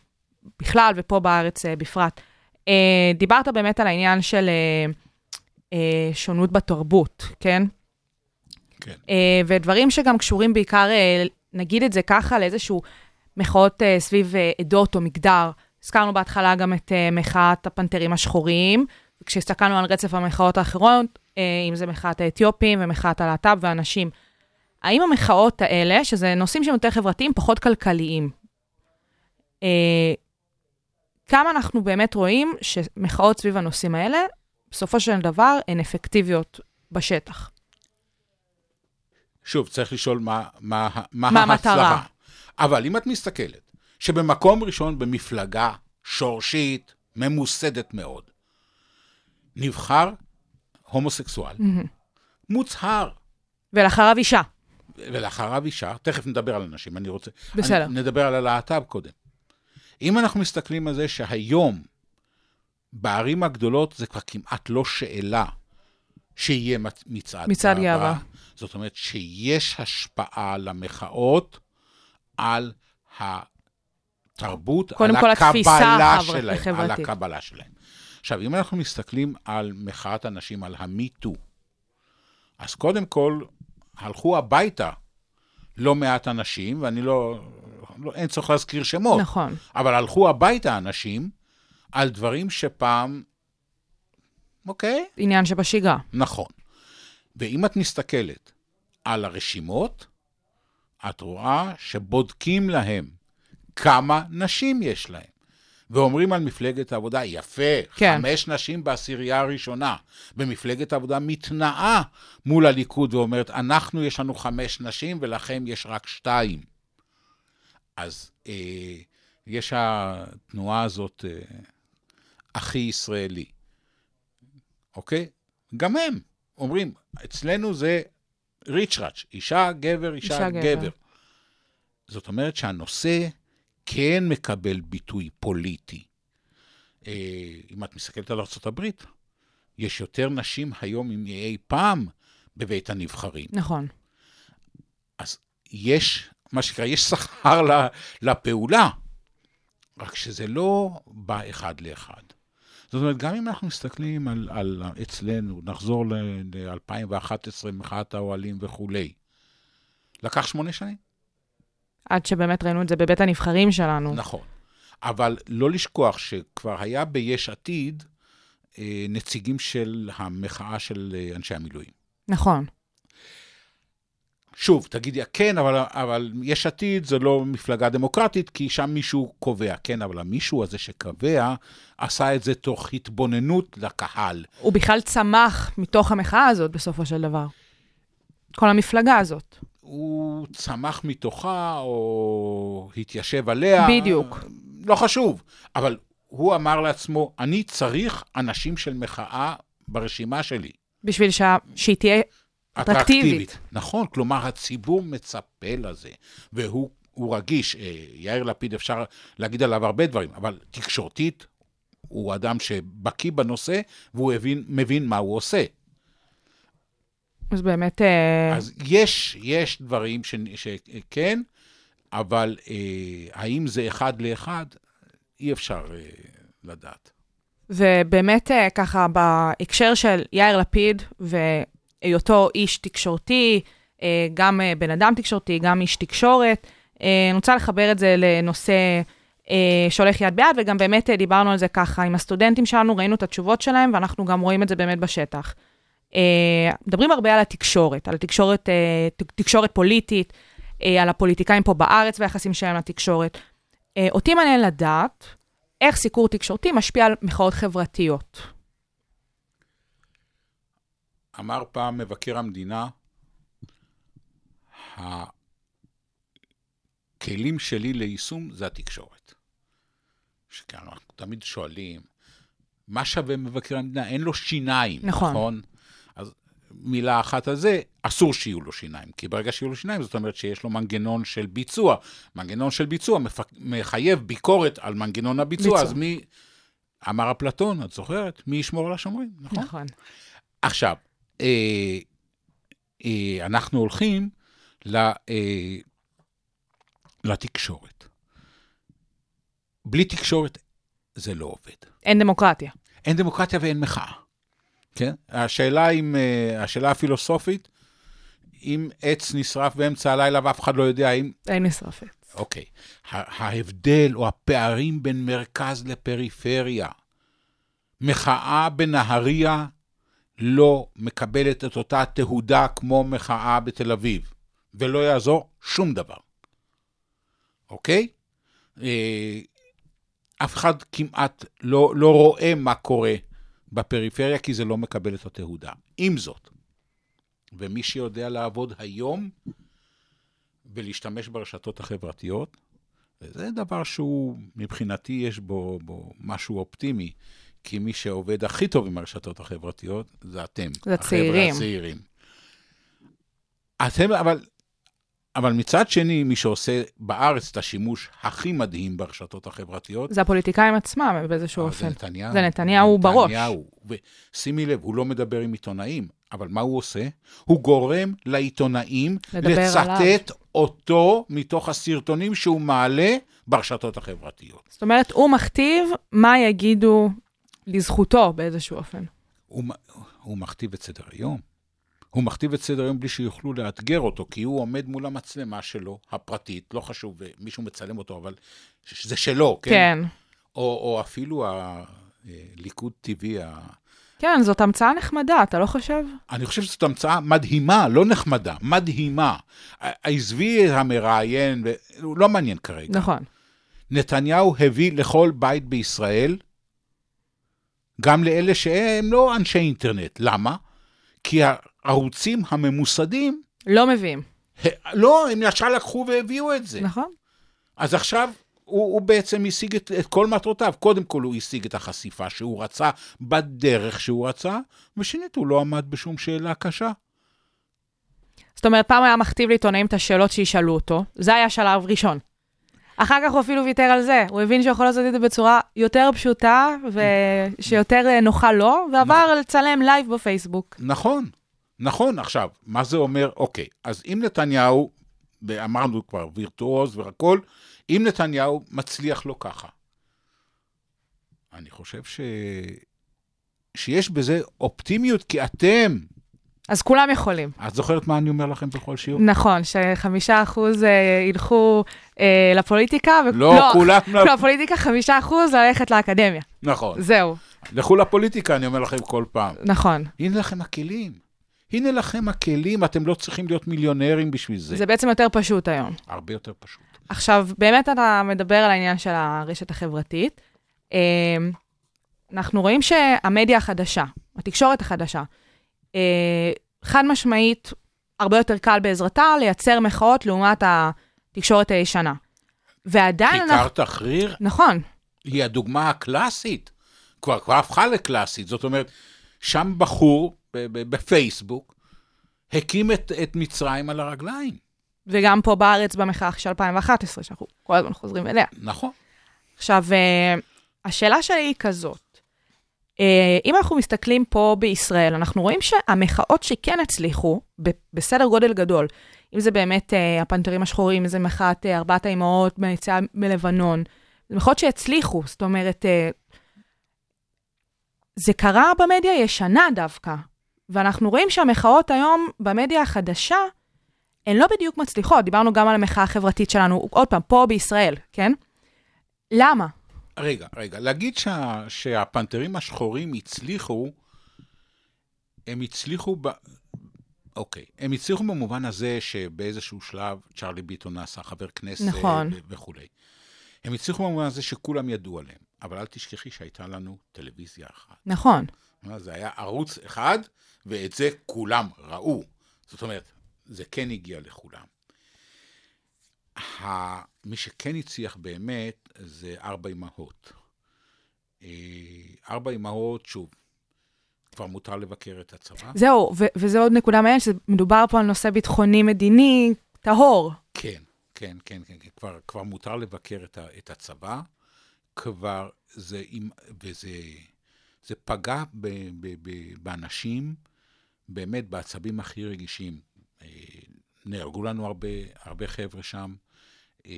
בכלל ופה בארץ בפרט. דיברת באמת על העניין של שונות בתרבות, כן? כן. ודברים שגם קשורים בעיקר, נגיד את זה ככה, לאיזשהו מחאות סביב עדות או מגדר. הזכרנו בהתחלה גם את מחאת הפנתרים השחורים, וכשהסתכלנו על רצף המחאות האחרות, אה, אם זה מחאת האתיופים ומחאת הלהט"ב והנשים, האם המחאות האלה, שזה נושאים שהם יותר חברתיים, פחות כלכליים, אה, כמה אנחנו באמת רואים שמחאות סביב הנושאים האלה, בסופו של דבר, הן אפקטיביות בשטח? שוב, צריך לשאול מה, מה, מה, מה ההצלחה. המטרה? אבל אם את מסתכלת, שבמקום ראשון במפלגה שורשית, ממוסדת מאוד, נבחר הומוסקסואל, מהמם. מוצהר, ולאחריו אישה. ולאחריו אישה, תכף נדבר על אנשים, אני רוצה... בסדר. אני, נדבר על הלהט"ב קודם. אם אנחנו מסתכלים על זה שהיום, בערים הגדולות זה כבר כמעט לא שאלה שיהיה מצ- מצעד, מצעד גאווה. זאת אומרת שיש השפעה למחאות על התרבות, על הקבלה שלהם, על. הקבלה שלהם. עכשיו, אם אנחנו מסתכלים על מחאת הנשים, על המיטו, אז קודם כל, הלכו הביתה לא מעט אנשים, ואני לא, לא אין צורך להזכיר שמות, נכון. אבל הלכו הביתה אנשים על דברים שפעם, אוקיי, עניין שבשגרה. נכון. ואם את מסתכלת על הרשימות, את רואה שבודקים להם כמה נשים יש להם. ואומרים על מפלגת העבודה, יפה, כן. חמש נשים בעשירייה הראשונה. ומפלגת העבודה מתנאה מול הליכוד ואומרת, אנחנו, יש לנו חמש נשים ולכם יש רק שתיים. אז אה, יש התנועה הזאת, אה, הכי ישראלי, אוקיי? גם הם אומרים, אצלנו זה ריצ'ראץ', אישה, גבר, אישה, אישה, גבר. גבר. גבר. זאת אומרת שהנושא כן מקבל ביטוי פוליטי. אה, אם את מסתכלת על ארה"ב, יש יותר נשים היום מאי פעם בבית הנבחרים. נכון. אז יש, מה שנקרא, יש שכר לפעולה, רק שזה לא בא אחד לאחד. זאת אומרת, גם אם אנחנו מסתכלים על, על אצלנו, נחזור ל-2011, מחאת האוהלים וכולי, לקח שמונה שנים. עד שבאמת ראינו את זה בבית הנבחרים שלנו. נכון. אבל לא לשכוח שכבר היה ביש עתיד אה, נציגים של המחאה של אה, אנשי המילואים. נכון. שוב, תגידי, כן, אבל, אבל יש עתיד זה לא מפלגה דמוקרטית, כי שם מישהו קובע. כן, אבל המישהו הזה שקובע, עשה את זה תוך התבוננות לקהל. הוא בכלל צמח מתוך המחאה הזאת בסופו של דבר. כל המפלגה הזאת. הוא צמח מתוכה, או התיישב עליה. בדיוק. לא חשוב, אבל הוא אמר לעצמו, אני צריך אנשים של מחאה ברשימה שלי. בשביל שה... שהיא תהיה אטרקטיבית. נכון, כלומר, הציבור מצפה לזה, והוא הוא רגיש. אה, יאיר לפיד, אפשר להגיד עליו הרבה דברים, אבל תקשורתית, הוא אדם שבקיא בנושא, והוא הבין, מבין מה הוא עושה. אז באמת... אה, אז יש, יש דברים ש, שכן, אבל אה, האם זה אחד לאחד, אי אפשר אה, לדעת. ובאמת אה, ככה, בהקשר של יאיר לפיד והיותו איש תקשורתי, אה, גם אה, בן אדם תקשורתי, גם איש תקשורת, אה, אני רוצה לחבר את זה לנושא אה, שהולך יד ביד, וגם באמת אה, דיברנו על זה ככה עם הסטודנטים שלנו, ראינו את התשובות שלהם, ואנחנו גם רואים את זה באמת בשטח. אה, מדברים הרבה על התקשורת, על התקשורת, אה, תקשורת פוליטית, אה, על הפוליטיקאים פה בארץ והיחסים שלהם לתקשורת. אה, אותי מעניין לדעת איך סיקור תקשורתי משפיע על מחאות חברתיות. אמר פעם מבקר המדינה, הכלים שלי ליישום זה התקשורת. שכאן אנחנו תמיד שואלים, מה שווה מבקר המדינה? אין לו שיניים, נכון. נכון? אז מילה אחת על זה, אסור שיהיו לו שיניים, כי ברגע שיהיו לו שיניים, זאת אומרת שיש לו מנגנון של ביצוע. מנגנון של ביצוע מפ... מחייב ביקורת על מנגנון הביצוע, ביצוע. אז מי... אמר אפלטון, את זוכרת? מי ישמור על השומרים, נכון? נכון. עכשיו, אה, אה, אנחנו הולכים ל, אה, לתקשורת. בלי תקשורת זה לא עובד. אין דמוקרטיה. אין דמוקרטיה ואין מחאה. כן? השאלה, אם, אה, השאלה הפילוסופית, אם עץ נשרף באמצע הלילה ואף אחד לא יודע אם... אין נשרפת. אוקיי. ה- ההבדל או הפערים בין מרכז לפריפריה. מחאה בנהריה לא מקבלת את אותה תהודה כמו מחאה בתל אביב, ולא יעזור שום דבר. אוקיי? אה, אף אחד כמעט לא, לא רואה מה קורה בפריפריה, כי זה לא מקבל את התהודה. עם זאת, ומי שיודע לעבוד היום ולהשתמש ברשתות החברתיות, וזה דבר שהוא, מבחינתי, יש בו, בו משהו אופטימי, כי מי שעובד הכי טוב עם הרשתות החברתיות זה אתם. זה הצעירים. החבר'ה הצעירים. אתם, אבל, אבל מצד שני, מי שעושה בארץ את השימוש הכי מדהים ברשתות החברתיות, זה הפוליטיקאים עצמם באיזשהו אבל אופן. זה נתניהו. זה נתניהו בראש. נתניהו. ושימי לב, הוא לא מדבר עם עיתונאים, אבל מה הוא עושה? הוא גורם לעיתונאים לצטט עליו. אותו מתוך הסרטונים שהוא מעלה ברשתות החברתיות. זאת אומרת, הוא מכתיב מה יגידו לזכותו באיזשהו אופן. הוא, הוא מכתיב את סדר היום. הוא מכתיב את סדר היום בלי שיוכלו לאתגר אותו, כי הוא עומד מול המצלמה שלו, הפרטית, לא חשוב, מישהו מצלם אותו, אבל זה שלו, כן? כן. או, או אפילו הליכוד טבעי, ה... כן, זאת המצאה נחמדה, אתה לא חושב? אני חושב שזאת המצאה מדהימה, לא נחמדה, מדהימה. עזבי המראיין, הוא לא מעניין כרגע. נכון. נתניהו הביא לכל בית בישראל, גם לאלה שהם לא אנשי אינטרנט. למה? כי הערוצים הממוסדים, לא מביאים. לא, הם ישר לקחו והביאו את זה. נכון. אז עכשיו הוא, הוא בעצם השיג את, את כל מטרותיו. קודם כל הוא השיג את החשיפה שהוא רצה בדרך שהוא רצה, ושנית, הוא לא עמד בשום שאלה קשה. זאת אומרת, פעם היה מכתיב לעיתונאים את השאלות שישאלו אותו, זה היה שלב ראשון. אחר כך הוא אפילו ויתר על זה, הוא הבין שהוא יכול לעשות את זה בצורה יותר פשוטה, ושיותר אה, נוחה לו, ועבר לצלם live בפייסבוק. נכון, נכון. עכשיו, מה זה אומר? אוקיי, אז אם נתניהו, ואמרנו כבר, וירטואוז והכול, אם נתניהו מצליח לו ככה, אני חושב ש... שיש בזה אופטימיות, כי אתם, אז כולם יכולים. את זוכרת מה אני אומר לכם בכל שיעור? נכון, שחמישה אחוז אה, ילכו אה, לפוליטיקה, ו... לא, כולם... *laughs* לא, הפוליטיקה חמישה אחוז ללכת לאקדמיה. נכון. זהו, לכו לפוליטיקה, אני אומר לכם כל פעם. נכון. הנה לכם הכלים. הנה לכם הכלים, אתם לא צריכים להיות מיליונרים בשביל זה. זה בעצם יותר פשוט היום. הרבה יותר פשוט. עכשיו, באמת אתה מדבר על העניין של הרשת החברתית. אה, אנחנו רואים שהמדיה החדשה, התקשורת החדשה, אה, חד משמעית, הרבה יותר קל בעזרתה לייצר מחאות לעומת התקשורת הישנה. ועדיין כיכר אנחנו... תחריר, נכון. היא הדוגמה הקלאסית, כבר, כבר הפכה לקלאסית. זאת אומרת, שם בחור בפייסבוק הקים את, את מצרים על הרגליים. וגם פה בארץ במחאה של 2011, שאנחנו כל הזמן חוזרים אליה. נכון. עכשיו, אה, השאלה שלי היא כזאת. אה, אם אנחנו מסתכלים פה בישראל, אנחנו רואים שהמחאות שכן הצליחו, בסדר גודל גדול, אם זה באמת אה, הפנתרים השחורים, אם זה מחאת ארבעת האימהות ביציאה מלבנון, זה מחאות שהצליחו, זאת אומרת, זה קרה במדיה הישנה דווקא, ואנחנו רואים שהמחאות היום במדיה החדשה, הן לא בדיוק מצליחות. דיברנו גם על המחאה החברתית שלנו, עוד פעם, פה בישראל, כן? למה? רגע, רגע, להגיד שה, שהפנתרים השחורים הצליחו, הם הצליחו ב... אוקיי, הם הצליחו במובן הזה שבאיזשהו שלב צ'רלי ביטון נעשה חבר כנסת נכון. ו- וכולי. הם הצליחו במובן הזה שכולם ידעו עליהם, אבל אל תשכחי שהייתה לנו טלוויזיה אחת. נכון. זה היה ערוץ אחד, ואת זה כולם ראו. זאת אומרת, זה כן הגיע לכולם. מי שכן הצליח באמת זה ארבע אמהות. אה, ארבע אמהות, שוב, כבר מותר לבקר את הצבא. זהו, ו- וזה עוד נקודה מעניינת, שמדובר פה על נושא ביטחוני-מדיני טהור. כן, כן, כן, כן, כן. כבר, כבר מותר לבקר את, ה, את הצבא, כבר זה, וזה זה פגע ב, ב, ב, באנשים, באמת בעצבים הכי רגישים. אה, נהרגו לנו הרבה, הרבה חבר'ה שם. אה,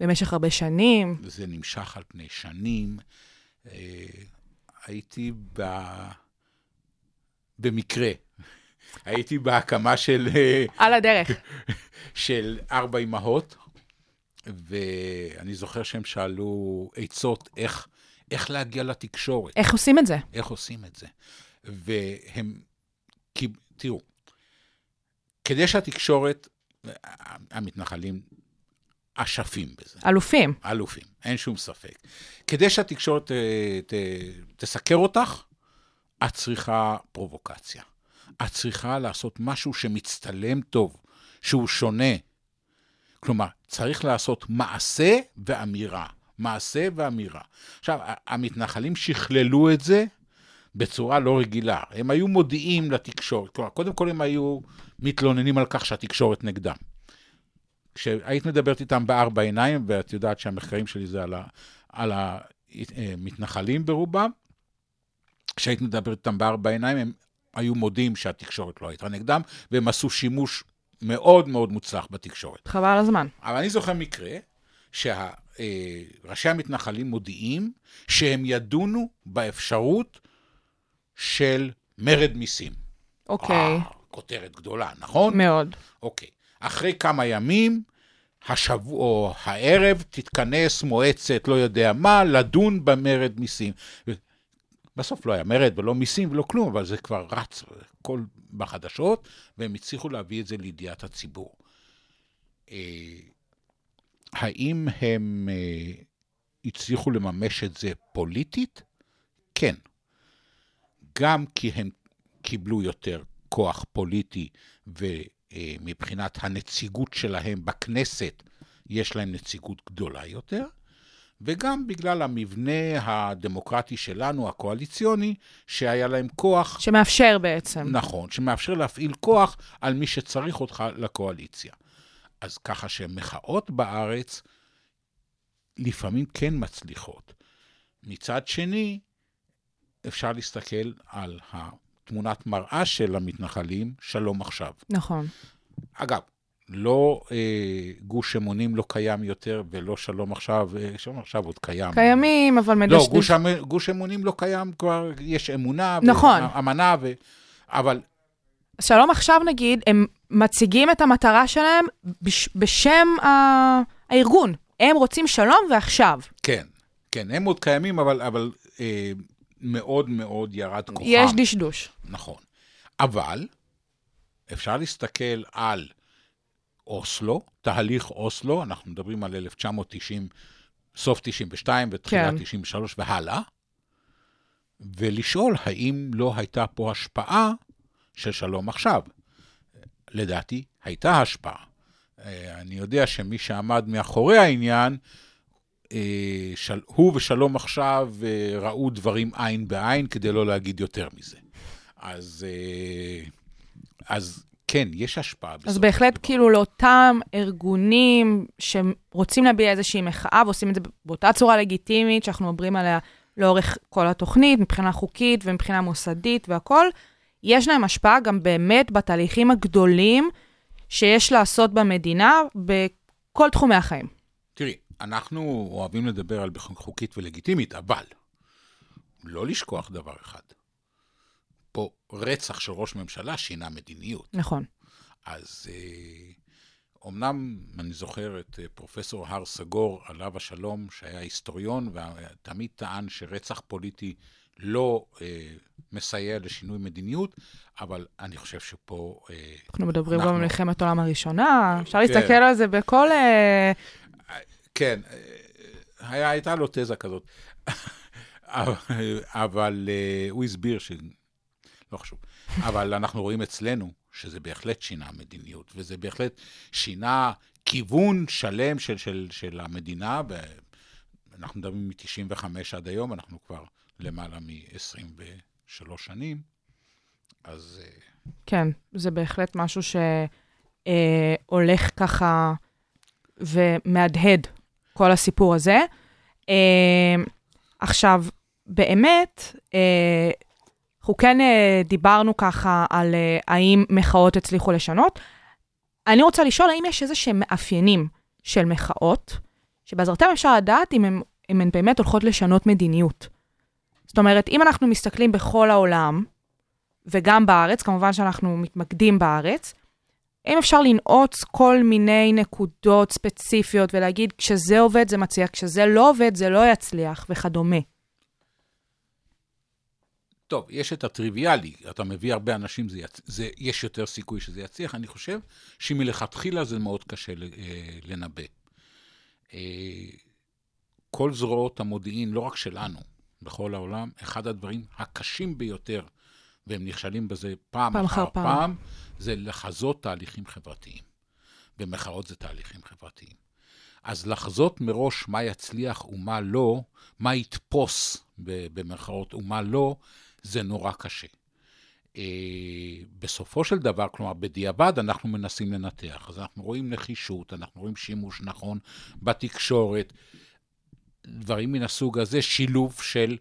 במשך הרבה שנים. זה נמשך על פני שנים. אה, הייתי ב... במקרה, *laughs* הייתי בהקמה של, על הדרך. *laughs* של ארבע אמהות, ואני זוכר שהם שאלו עצות איך, איך להגיע לתקשורת. איך עושים את זה? איך עושים את זה. והם, כי, תראו, כדי שהתקשורת, המתנחלים אשפים בזה. אלופים. אלופים, אין שום ספק. כדי שהתקשורת ת, ת, תסקר אותך, את צריכה פרובוקציה. את צריכה לעשות משהו שמצטלם טוב, שהוא שונה. כלומר, צריך לעשות מעשה ואמירה. מעשה ואמירה. עכשיו, המתנחלים שכללו את זה בצורה לא רגילה. הם היו מודיעים לתקשורת. כלומר, קודם כל הם היו מתלוננים על כך שהתקשורת נגדם. כשהיית מדברת איתם בארבע עיניים, ואת יודעת שהמחקרים שלי זה על, ה, על המתנחלים ברובם, כשהיית מדברת איתם בארבע עיניים, הם היו מודים שהתקשורת לא הייתה נגדם, והם עשו שימוש מאוד מאוד מוצלח בתקשורת. חבל הזמן. אבל אני זוכר מקרה שראשי המתנחלים מודיעים שהם ידונו באפשרות של מרד מיסים. אוקיי. אה, כותרת גדולה, נכון? מאוד. אוקיי. אחרי כמה ימים, השבוע או הערב, תתכנס מועצת לא יודע מה, לדון במרד מיסים. בסוף לא היה מרד ולא מיסים ולא כלום, אבל זה כבר רץ כל בחדשות, והם הצליחו להביא את זה לידיעת הציבור. אה, האם הם אה, הצליחו לממש את זה פוליטית? כן. גם כי הם קיבלו יותר כוח פוליטי ומבחינת הנציגות שלהם בכנסת, יש להם נציגות גדולה יותר, וגם בגלל המבנה הדמוקרטי שלנו, הקואליציוני, שהיה להם כוח... שמאפשר בעצם. נכון, שמאפשר להפעיל כוח על מי שצריך אותך לקואליציה. אז ככה שמחאות בארץ לפעמים כן מצליחות. מצד שני, אפשר להסתכל על התמונת מראה של המתנחלים, שלום עכשיו. נכון. אגב, לא אה, גוש אמונים לא קיים יותר, ולא שלום עכשיו, אה, שלום עכשיו עוד קיים. קיימים, אבל מדשדש... לא, גוש, גוש אמונים לא קיים, כבר יש אמונה, נכון. אמנה, ו... אבל שלום עכשיו נגיד, הם מציגים את המטרה שלהם בש, בשם ה... הארגון. הם רוצים שלום ועכשיו. כן, כן, הם עוד קיימים, אבל, אבל אה, מאוד מאוד ירד כוחם. יש דשדוש. נכון. אבל אפשר להסתכל על אוסלו, תהליך אוסלו, אנחנו מדברים על 1990, סוף 92 ותחילת כן. 93 והלאה, ולשאול האם לא הייתה פה השפעה של שלום עכשיו. לדעתי, הייתה השפעה. אה, אני יודע שמי שעמד מאחורי העניין, אה, של, הוא ושלום עכשיו אה, ראו דברים עין בעין כדי לא להגיד יותר מזה. אז, אז כן, יש השפעה. אז בסופו בהחלט של דבר. כאילו לאותם ארגונים שרוצים להביע איזושהי מחאה ועושים את זה באותה צורה לגיטימית שאנחנו מדברים עליה לאורך כל התוכנית, מבחינה חוקית ומבחינה מוסדית והכול, יש להם השפעה גם באמת בתהליכים הגדולים שיש לעשות במדינה בכל תחומי החיים. תראי, אנחנו אוהבים לדבר על חוקית ולגיטימית, אבל לא לשכוח דבר אחד. פה רצח של ראש ממשלה שינה מדיניות. נכון. אז אה, אומנם אני זוכר את אה, פרופסור הר סגור, עליו השלום, שהיה היסטוריון, ותמיד טען שרצח פוליטי לא אה, מסייע לשינוי מדיניות, אבל אני חושב שפה... אה, אנחנו מדברים גם אנחנו- על מלחמת העולם הראשונה, אפשר כן. להסתכל על זה בכל... אה, כן, אה, היה, הייתה לו תזה כזאת. *laughs* אבל- אבל אה, הוא הסביר ש... לא חשוב. אבל אנחנו רואים אצלנו שזה בהחלט שינה מדיניות, וזה בהחלט שינה כיוון שלם של, של, של המדינה. אנחנו מדברים מ-95 עד היום, אנחנו כבר למעלה מ-23 שנים. אז אה, כן, זה בהחלט משהו שהולך ככה ומהדהד, כל הסיפור הזה. אה, עכשיו, באמת, אה, אנחנו כן אה, דיברנו ככה על אה, האם מחאות הצליחו לשנות. אני רוצה לשאול האם יש איזה שהם מאפיינים של מחאות, שבעזרתם אפשר לדעת אם הן באמת הולכות לשנות מדיניות. זאת אומרת, אם אנחנו מסתכלים בכל העולם, וגם בארץ, כמובן שאנחנו מתמקדים בארץ, האם אפשר לנעוץ כל מיני נקודות ספציפיות ולהגיד, כשזה עובד זה מצליח, כשזה לא עובד זה לא יצליח וכדומה. טוב, יש את הטריוויאלי, אתה מביא הרבה אנשים, זה יצ... זה, יש יותר סיכוי שזה יצליח. אני חושב שמלכתחילה זה מאוד קשה אה, לנבא. אה, כל זרועות המודיעין, לא רק שלנו, בכל העולם, אחד הדברים הקשים ביותר, והם נכשלים בזה פעם, פעם אחר פעם. פעם, זה לחזות תהליכים חברתיים. ומחאות זה תהליכים חברתיים. אז לחזות מראש מה יצליח ומה לא, מה יתפוס במרכאות ומה לא, זה נורא קשה. אה, בסופו של דבר, כלומר, בדיעבד אנחנו מנסים לנתח. אז אנחנו רואים נחישות, אנחנו רואים שימוש נכון בתקשורת, דברים מן הסוג הזה, שילוב של...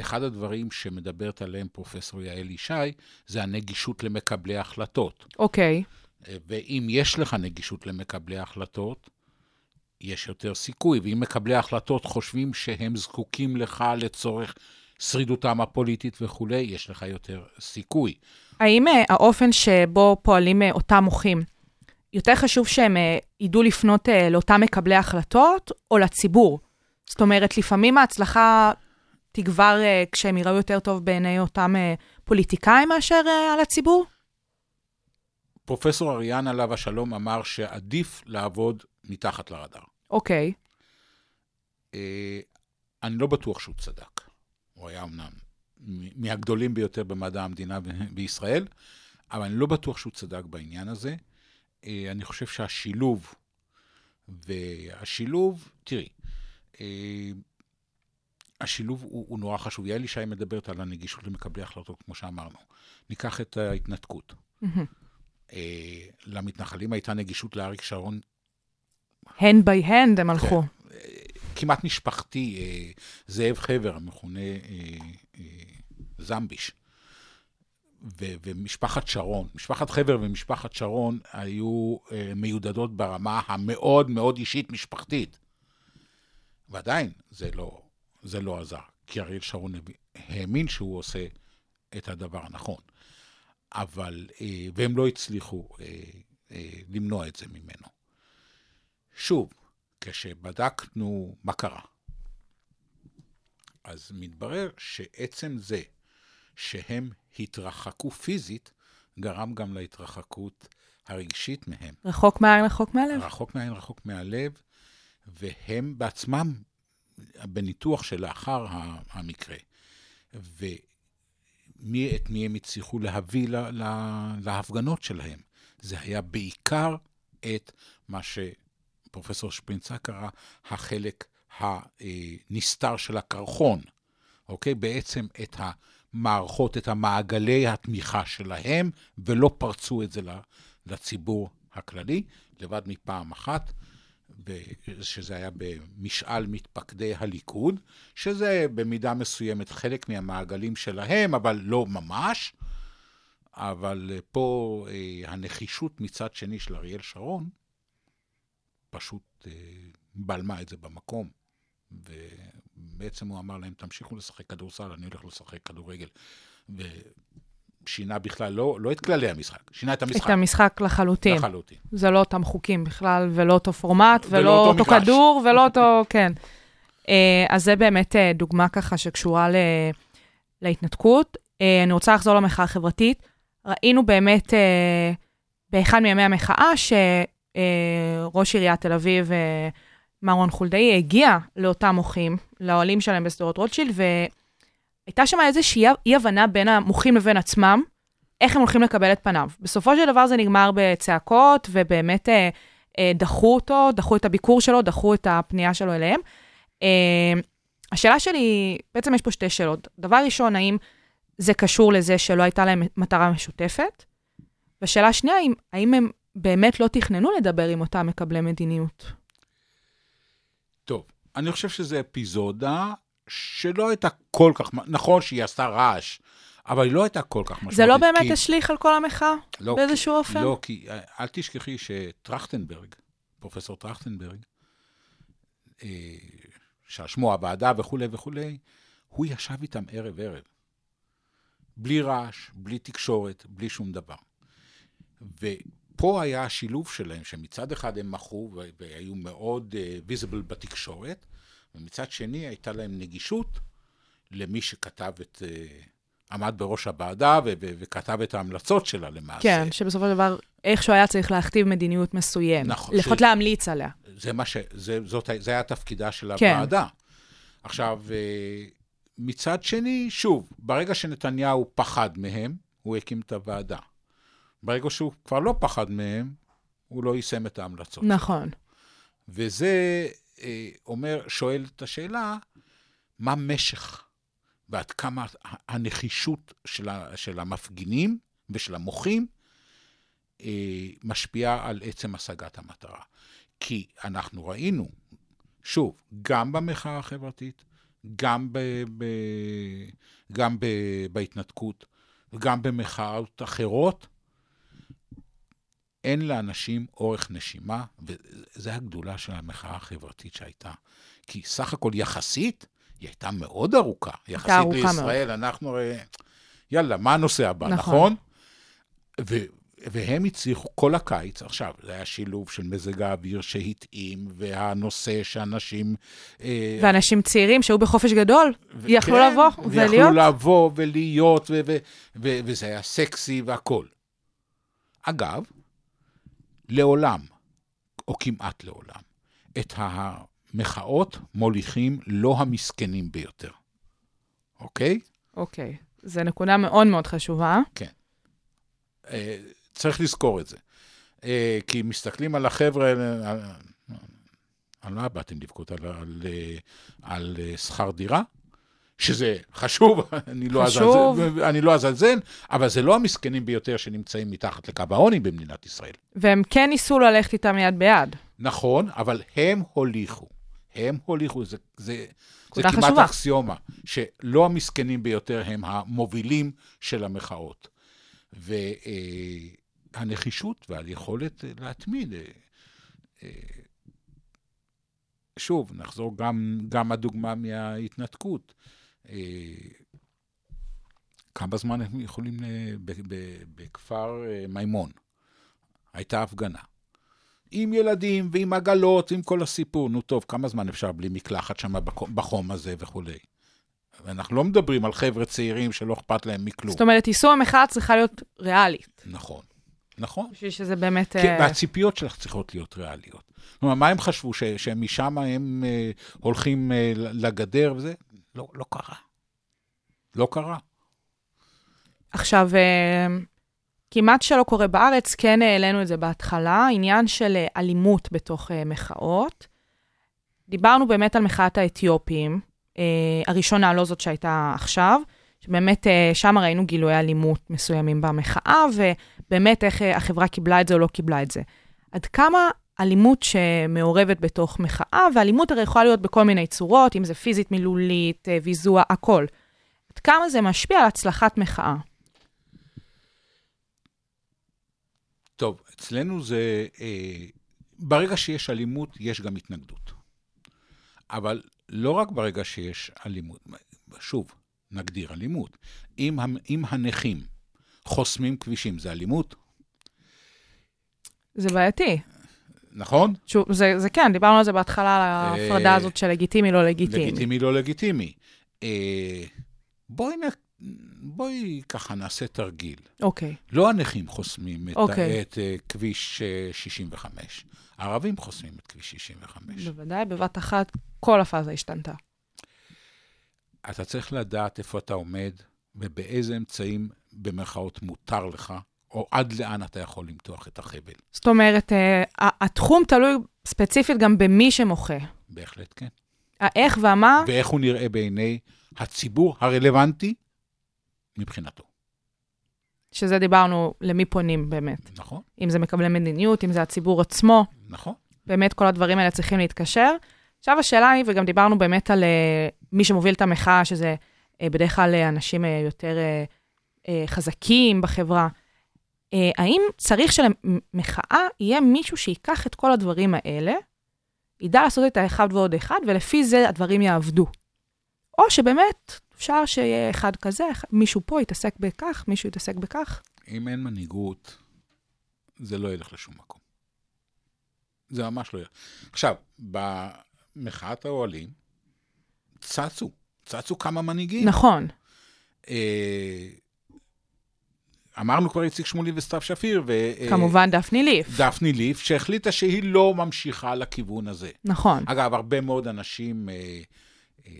אחד הדברים שמדברת עליהם פרופסור יעל ישי, זה הנגישות למקבלי החלטות. אוקיי, ואם יש לך נגישות למקבלי ההחלטות, יש יותר סיכוי. ואם מקבלי ההחלטות חושבים שהם זקוקים לך לצורך שרידותם הפוליטית וכולי, יש לך יותר סיכוי. האם אה, האופן שבו פועלים אה, אותם מוחים, יותר חשוב שהם אה, ידעו לפנות אה, לאותם מקבלי החלטות או לציבור? זאת אומרת, לפעמים ההצלחה תגבר אה, כשהם יראו יותר טוב בעיני אותם אה, פוליטיקאים מאשר אה, על הציבור? פרופסור אריאן עליו השלום אמר שעדיף לעבוד מתחת לרדאר. אוקיי, אה, אני לא בטוח שהוא צדק. הוא היה אמנם מהגדולים ביותר במדע המדינה בישראל, אבל אני לא בטוח שהוא צדק בעניין הזה. אה, אני חושב שהשילוב, והשילוב, תראי, השילוב הוא, הוא נורא חשוב. יעל ישי מדברת על הנגישות למקבלי החלטות, כמו שאמרנו. ניקח את ההתנתקות. מהמם. אה, למתנחלים הייתה נגישות לאריק שרון hand by hand הם הלכו. כמעט משפחתי, אה, זאב חבר, המכונה אה, אה, זמביש, ו- ומשפחת שרון. משפחת חבר ומשפחת שרון היו אה, מיודדות ברמה המאוד מאוד אישית משפחתית. ועדיין זה לא, זה לא עזר, כי אריאל שרון האמין שהוא עושה את הדבר הנכון. אבל, אה, והם לא הצליחו אה, אה, למנוע את זה ממנו. שוב, כשבדקנו מה קרה, אז מתברר שעצם זה שהם התרחקו פיזית, גרם גם להתרחקות הרגשית מהם. רחוק מהעין, רחוק מהלב. רחוק מהעין, רחוק מהלב, והם בעצמם, בניתוח שלאחר המקרה, ומי את מי הם הצליחו להביא לה, לה, להפגנות שלהם. זה היה בעיקר את מה שפרופסור שפרינצה קרא החלק הנסתר של הקרחון, אוקיי? בעצם את המערכות, את המעגלי התמיכה שלהם, ולא פרצו את זה לציבור הכללי, לבד מפעם אחת. שזה היה במשאל מתפקדי הליכוד, שזה במידה מסוימת חלק מהמעגלים שלהם, אבל לא ממש. אבל פה אה, הנחישות מצד שני של אריאל שרון, פשוט אה, בלמה את זה במקום. ובעצם הוא אמר להם, תמשיכו לשחק כדורסל, אני הולך לשחק כדורגל. ושינה בכלל לא, לא את כללי המשחק, שינה את המשחק. את המשחק לחלוטין. לחלוטין. זה לא אותם חוקים בכלל, ולא אותו פורמט, ולא, ולא אותו אותו. כדור, ולא אותו, *laughs* כן. אה, אז זה באמת אה, דוגמה ככה שקשורה ל... להתנתקות. אה, אני רוצה לחזור למחאה החברתית. ראינו באמת באחד מימי המחאה שראש עיריית תל אביב, אה, מר רון חולדאי, הגיע לאותם מוחים, לאוהלים שלהם בשדרות רוטשילד, והייתה שם איזושהי אי-הבנה בין המוחים לבין עצמם, איך הם הולכים לקבל את פניו. בסופו של דבר זה נגמר בצעקות, ובאמת אה, אה, דחו אותו, דחו את הביקור שלו, דחו את הפנייה שלו אליהם. אה, השאלה שלי, בעצם יש פה שתי שאלות. דבר ראשון, האם זה קשור לזה שלא הייתה להם מטרה משותפת? ושאלה שנייה, האם, האם הם באמת לא תכננו לדבר עם אותם מקבלי מדיניות? טוב, אני חושב שזו אפיזודה שלא הייתה כל כך, נכון שהיא עשתה רעש, אבל היא לא הייתה כל כך משמעותית. זה לא באמת כי- השליך על כל המחאה? לא, באיזשהו כי, אופן? לא, כי אה, אל תשכחי שטרכטנברג, פרופסור טרכטנברג, אה, ששמו הוועדה וכולי וכולי, הוא ישב איתם ערב-ערב. בלי רעש, בלי תקשורת, בלי שום דבר. ופה היה השילוב שלהם, שמצד אחד הם מחו ו- והיו מאוד ויזיבל uh, בתקשורת, ומצד שני הייתה להם נגישות למי שכתב את... Uh, עמד בראש הוועדה ו- ו- וכתב את ההמלצות שלה למעשה. כן, שבסופו של דבר איכשהו היה צריך להכתיב מדיניות מסוימת. נכון, לפחות ש- להמליץ עליה. זה מה ש... זה, זאת, זה היה תפקידה של כן. הוועדה. עכשיו, אה, מצד שני, שוב, ברגע שנתניהו פחד מהם, הוא הקים את הוועדה. ברגע שהוא כבר לא פחד מהם, הוא לא יישם את ההמלצות. נכון. וזה אה, אומר, שואל את השאלה, מה משך ועד כמה הנחישות של, ה, של המפגינים ושל המוחים אה, משפיעה על עצם השגת המטרה. כי אנחנו ראינו, שוב, גם במחאה החברתית, גם, ב, ב, גם ב, בהתנתקות וגם במחאות אחרות, אין לאנשים אורך נשימה, וזו הגדולה של המחאה החברתית שהייתה. כי סך הכל יחסית, היא הייתה מאוד ארוכה. יחסית ארוכה לישראל, אנחנו הרי... יאללה, מה הנושא הבא, נכון. נכון? ו- והם הצליחו כל הקיץ, עכשיו, זה היה שילוב של מזג האוויר שהתאים, והנושא שאנשים... אה, ואנשים צעירים שהיו בחופש גדול, ו- יכלו כן, לבוא ויכלו ולהיות. לבוא ולהיות, ו- ו- ו- וזה היה סקסי והכול. אגב, לעולם, או כמעט לעולם, את המחאות מוליכים לא המסכנים ביותר, אוקיי? אוקיי, זו נקודה מאוד מאוד חשובה. אה, צריך לזכור את זה. אה, כי מסתכלים על החבר'ה, האלה, על- על מה באתם לבכות? על, על, אה, על אה, שכר דירה? שזה חשוב, *laughs* אני לא, חשוב. אזלזל, אני לא אזלזל, אבל זה לא המסכנים ביותר שנמצאים מתחת לקו העוני במדינת ישראל. והם כן ניסו ללכת איתם יד ביד. נכון, אבל הם הוליכו. הם הוליכו, זה, זה, זה כמעט חשובה. אקסיומה, שלא המסכנים ביותר הם המובילים של המחאות. והנחישות והיכולת אה, להתמיד. אה, אה, שוב, נחזור גם, גם הדוגמה מההתנתקות. אה, כמה זמן הם יכולים, ב- בכפר אה, מימון, הייתה הפגנה. עם ילדים ועם עגלות ועם כל הסיפור. נו טוב, כמה זמן אפשר בלי מקלחת שם בחום הזה וכולי? אנחנו לא מדברים על חבר'ה צעירים שלא אכפת להם מכלום. זאת אומרת, יישום המחאה צריכה להיות ריאלית, נכון, נכון. בשביל שזה באמת... כן, אה, והציפיות שלך צריכות להיות ריאליות. כלומר, מה הם חשבו, ש- שמשם הם אה, הולכים אה, לגדר וזה? לא, לא קרה. לא קרה. עכשיו, אה, כמעט שלא קורה בארץ, כן העלינו את זה בהתחלה, עניין של אה, אלימות בתוך אה, מחאות. דיברנו באמת על מחאת האתיופים, הראשונה, לא זאת שהייתה עכשיו, שבאמת שם ראינו גילויי אלימות מסוימים במחאה, ובאמת איך החברה קיבלה את זה או לא קיבלה את זה. עד כמה אלימות שמעורבת בתוך מחאה, ואלימות הרי יכולה להיות בכל מיני צורות, אם זה פיזית, מילולית, אה, ויזוע, הכל. עד כמה זה משפיע על הצלחת מחאה? טוב, אצלנו זה, אה, ברגע שיש אלימות, יש גם התנגדות. אבל לא רק ברגע שיש אלימות, שוב, נגדיר אלימות. אם, אם הנכים חוסמים כבישים, זה אלימות, זה בעייתי. נכון? שוב, זה, זה כן, דיברנו על זה בהתחלה, על ההפרדה אה, הזאת של לגיטימי, לא לגיטימי. לגיטימי, לא לגיטימי. אה, בואי, נ- בואי ככה נעשה תרגיל. אוקיי. לא הנכים חוסמים את, אוקיי. את אה, כביש אה, 65, הערבים חוסמים את כביש 65. בוודאי, בבת אחת כל הפאזה השתנתה. אתה צריך לדעת איפה אתה עומד ובאיזה אמצעים, במרכאות, מותר לך, או עד לאן אתה יכול למתוח את החבל. זאת אומרת, אה, התחום תלוי ספציפית גם במי שמוחה. בהחלט כן. האיך והמה, ואיך הוא נראה בעיני הציבור הרלוונטי מבחינתו. שזה דיברנו למי פונים באמת. נכון, אם זה מקבלי מדיניות, אם זה הציבור עצמו, נכון. באמת כל הדברים האלה צריכים להתקשר. עכשיו השאלה היא, וגם דיברנו באמת על אה, מי שמוביל את המחאה, שזה אה, בדרך כלל אנשים יותר חזקים בחברה. אה, האם צריך שלמחאה יהיה מישהו שייקח את כל הדברים האלה, ידע לעשות את האחד ועוד אחד, ולפי זה הדברים יעבדו? או שבאמת אפשר שיהיה אחד כזה, מישהו פה יתעסק בכך, מישהו יתעסק בכך. אם אין מנהיגות, זה לא ילך לשום מקום. זה ממש לא ילך. עכשיו, במחאת האוהלים, צצו, צצו כמה מנהיגים. נכון, אה, אמרנו כבר איציק שמולי וסתיו שפיר, ו... אה, כמובן דפני ליף. דפני ליף, שהחליטה שהיא לא ממשיכה לכיוון הזה. נכון. אגב, הרבה מאוד אנשים אה, אה,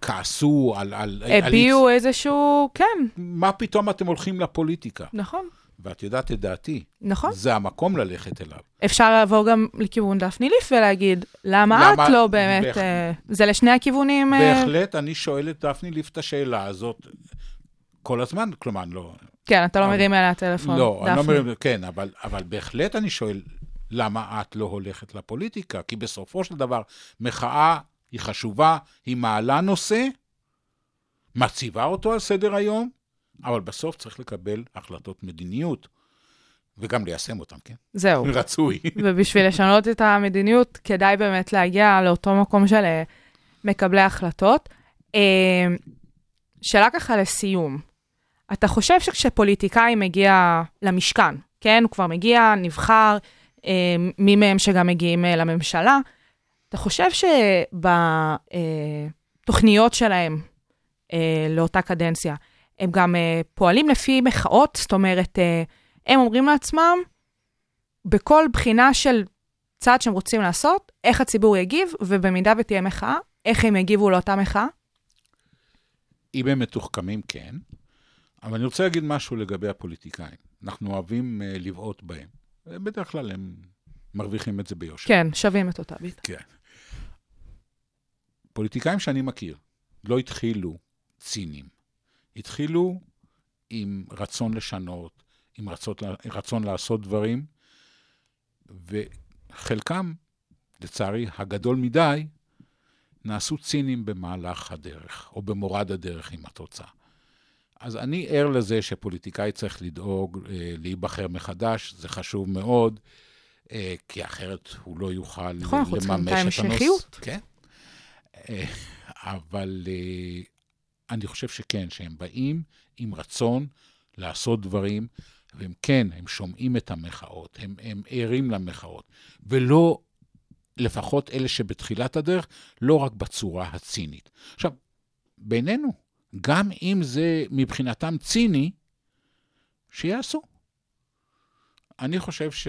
כעסו על... על הביעו איזשהו, כן, על... מה פתאום אתם הולכים לפוליטיקה? נכון, ואת יודעת את דעתי, נכון. זה המקום ללכת אליו. אפשר לעבור גם לכיוון דפני ליף ולהגיד, למה למה- את לא באמת, בהח- אה, זה לשני הכיוונים, אה, בהחלט, אני שואל את דפני ליף את השאלה הזאת כל הזמן, כלומר, לא... כן, אתה לא אבל- מרים אליה טלפון, לא, אני לא דפני. מרים, כן, אבל, אבל בהחלט אני שואל, למה את לא הולכת לפוליטיקה? כי בסופו של דבר, מחאה היא חשובה, היא מעלה נושא, מציבה אותו על סדר היום, אבל בסוף צריך לקבל החלטות מדיניות, וגם ליישם אותן, כן? זהו. *laughs* רצוי. ובשביל לשנות את המדיניות, כדאי באמת להגיע לאותו מקום של אה, מקבלי החלטות. אה, שאלה ככה לסיום, אתה חושב שכשפוליטיקאי מגיע למשכן, כן, הוא כבר מגיע, נבחר, אה, מי מהם שגם מגיעים אה, לממשלה, אתה חושב שבתוכניות שלהם אה, לאותה קדנציה, הם גם אה, פועלים לפי מחאות? זאת אומרת, אה, הם אומרים לעצמם, בכל בחינה של צעד שהם רוצים לעשות, איך הציבור יגיב, ובמידה ותהיה מחאה, איך הם יגיבו לאותה מחאה? אם הם מתוחכמים, כן. אבל אני רוצה להגיד משהו לגבי הפוליטיקאים. אנחנו אוהבים uh, לבעוט בהם. בדרך כלל הם מרוויחים את זה ביושר. כן, שווים את אותה ביטה. כן. פוליטיקאים שאני מכיר לא התחילו ציניים. התחילו עם רצון לשנות, עם רצות, רצון לעשות דברים, וחלקם, לצערי, הגדול מדי, נעשו ציניים במהלך הדרך, או במורד הדרך עם התוצאה. אז אני ער לזה שפוליטיקאי צריך לדאוג אה, להיבחר מחדש, זה חשוב מאוד, אה, כי אחרת הוא לא יוכל נכון, אנחנו צריכים לממש את את הנושא. ההמשכיות. כן. אה, אבל אה, אני חושב שכן, שהם באים עם רצון לעשות דברים, והם כן, הם שומעים את המחאות, הם, הם ערים למחאות, ולא, לפחות אלה שבתחילת הדרך, לא רק בצורה הצינית. עכשיו, בינינו, גם אם זה מבחינתם ציני, שיעשו. אני חושב ש...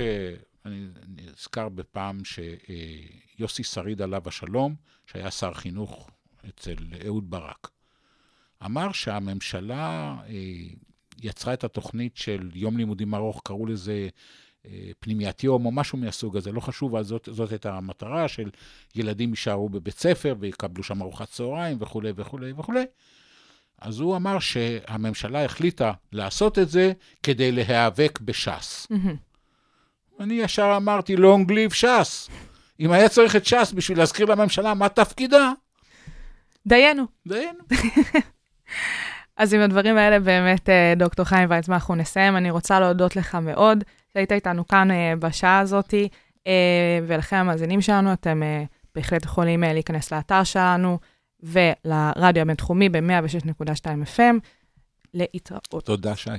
אני נזכר בפעם שיוסי שריד עליו השלום, שהיה שר חינוך אצל אהוד ברק, אמר שהממשלה אה, יצרה את התוכנית של יום לימודים ארוך, קראו לזה אה, פנימיית יום או משהו מהסוג הזה, לא חשוב, אבל זאת, זאת הייתה המטרה של ילדים יישארו בבית ספר ויקבלו שם ארוחת צהריים וכולי וכולי וכולי. אז הוא אמר שהממשלה החליטה לעשות את זה כדי להיאבק בש"ס. מהמם. אני ישר אמרתי, long live ש"ס. אם היה צריך את ש"ס בשביל להזכיר לממשלה מה תפקידה, דיינו. דיינו. *laughs* אז עם הדברים האלה באמת, אה, דוקטור חיים ויצמן, אנחנו נסיים. אני רוצה להודות לך מאוד שהיית איתנו כאן אה, בשעה הזאת, אה, ולכם המאזינים שלנו, אתם בהחלט יכולים להיכנס לאתר שלנו ולרדיו הבינתחומי ב-106.2 FM. להתראות. תודה, שי.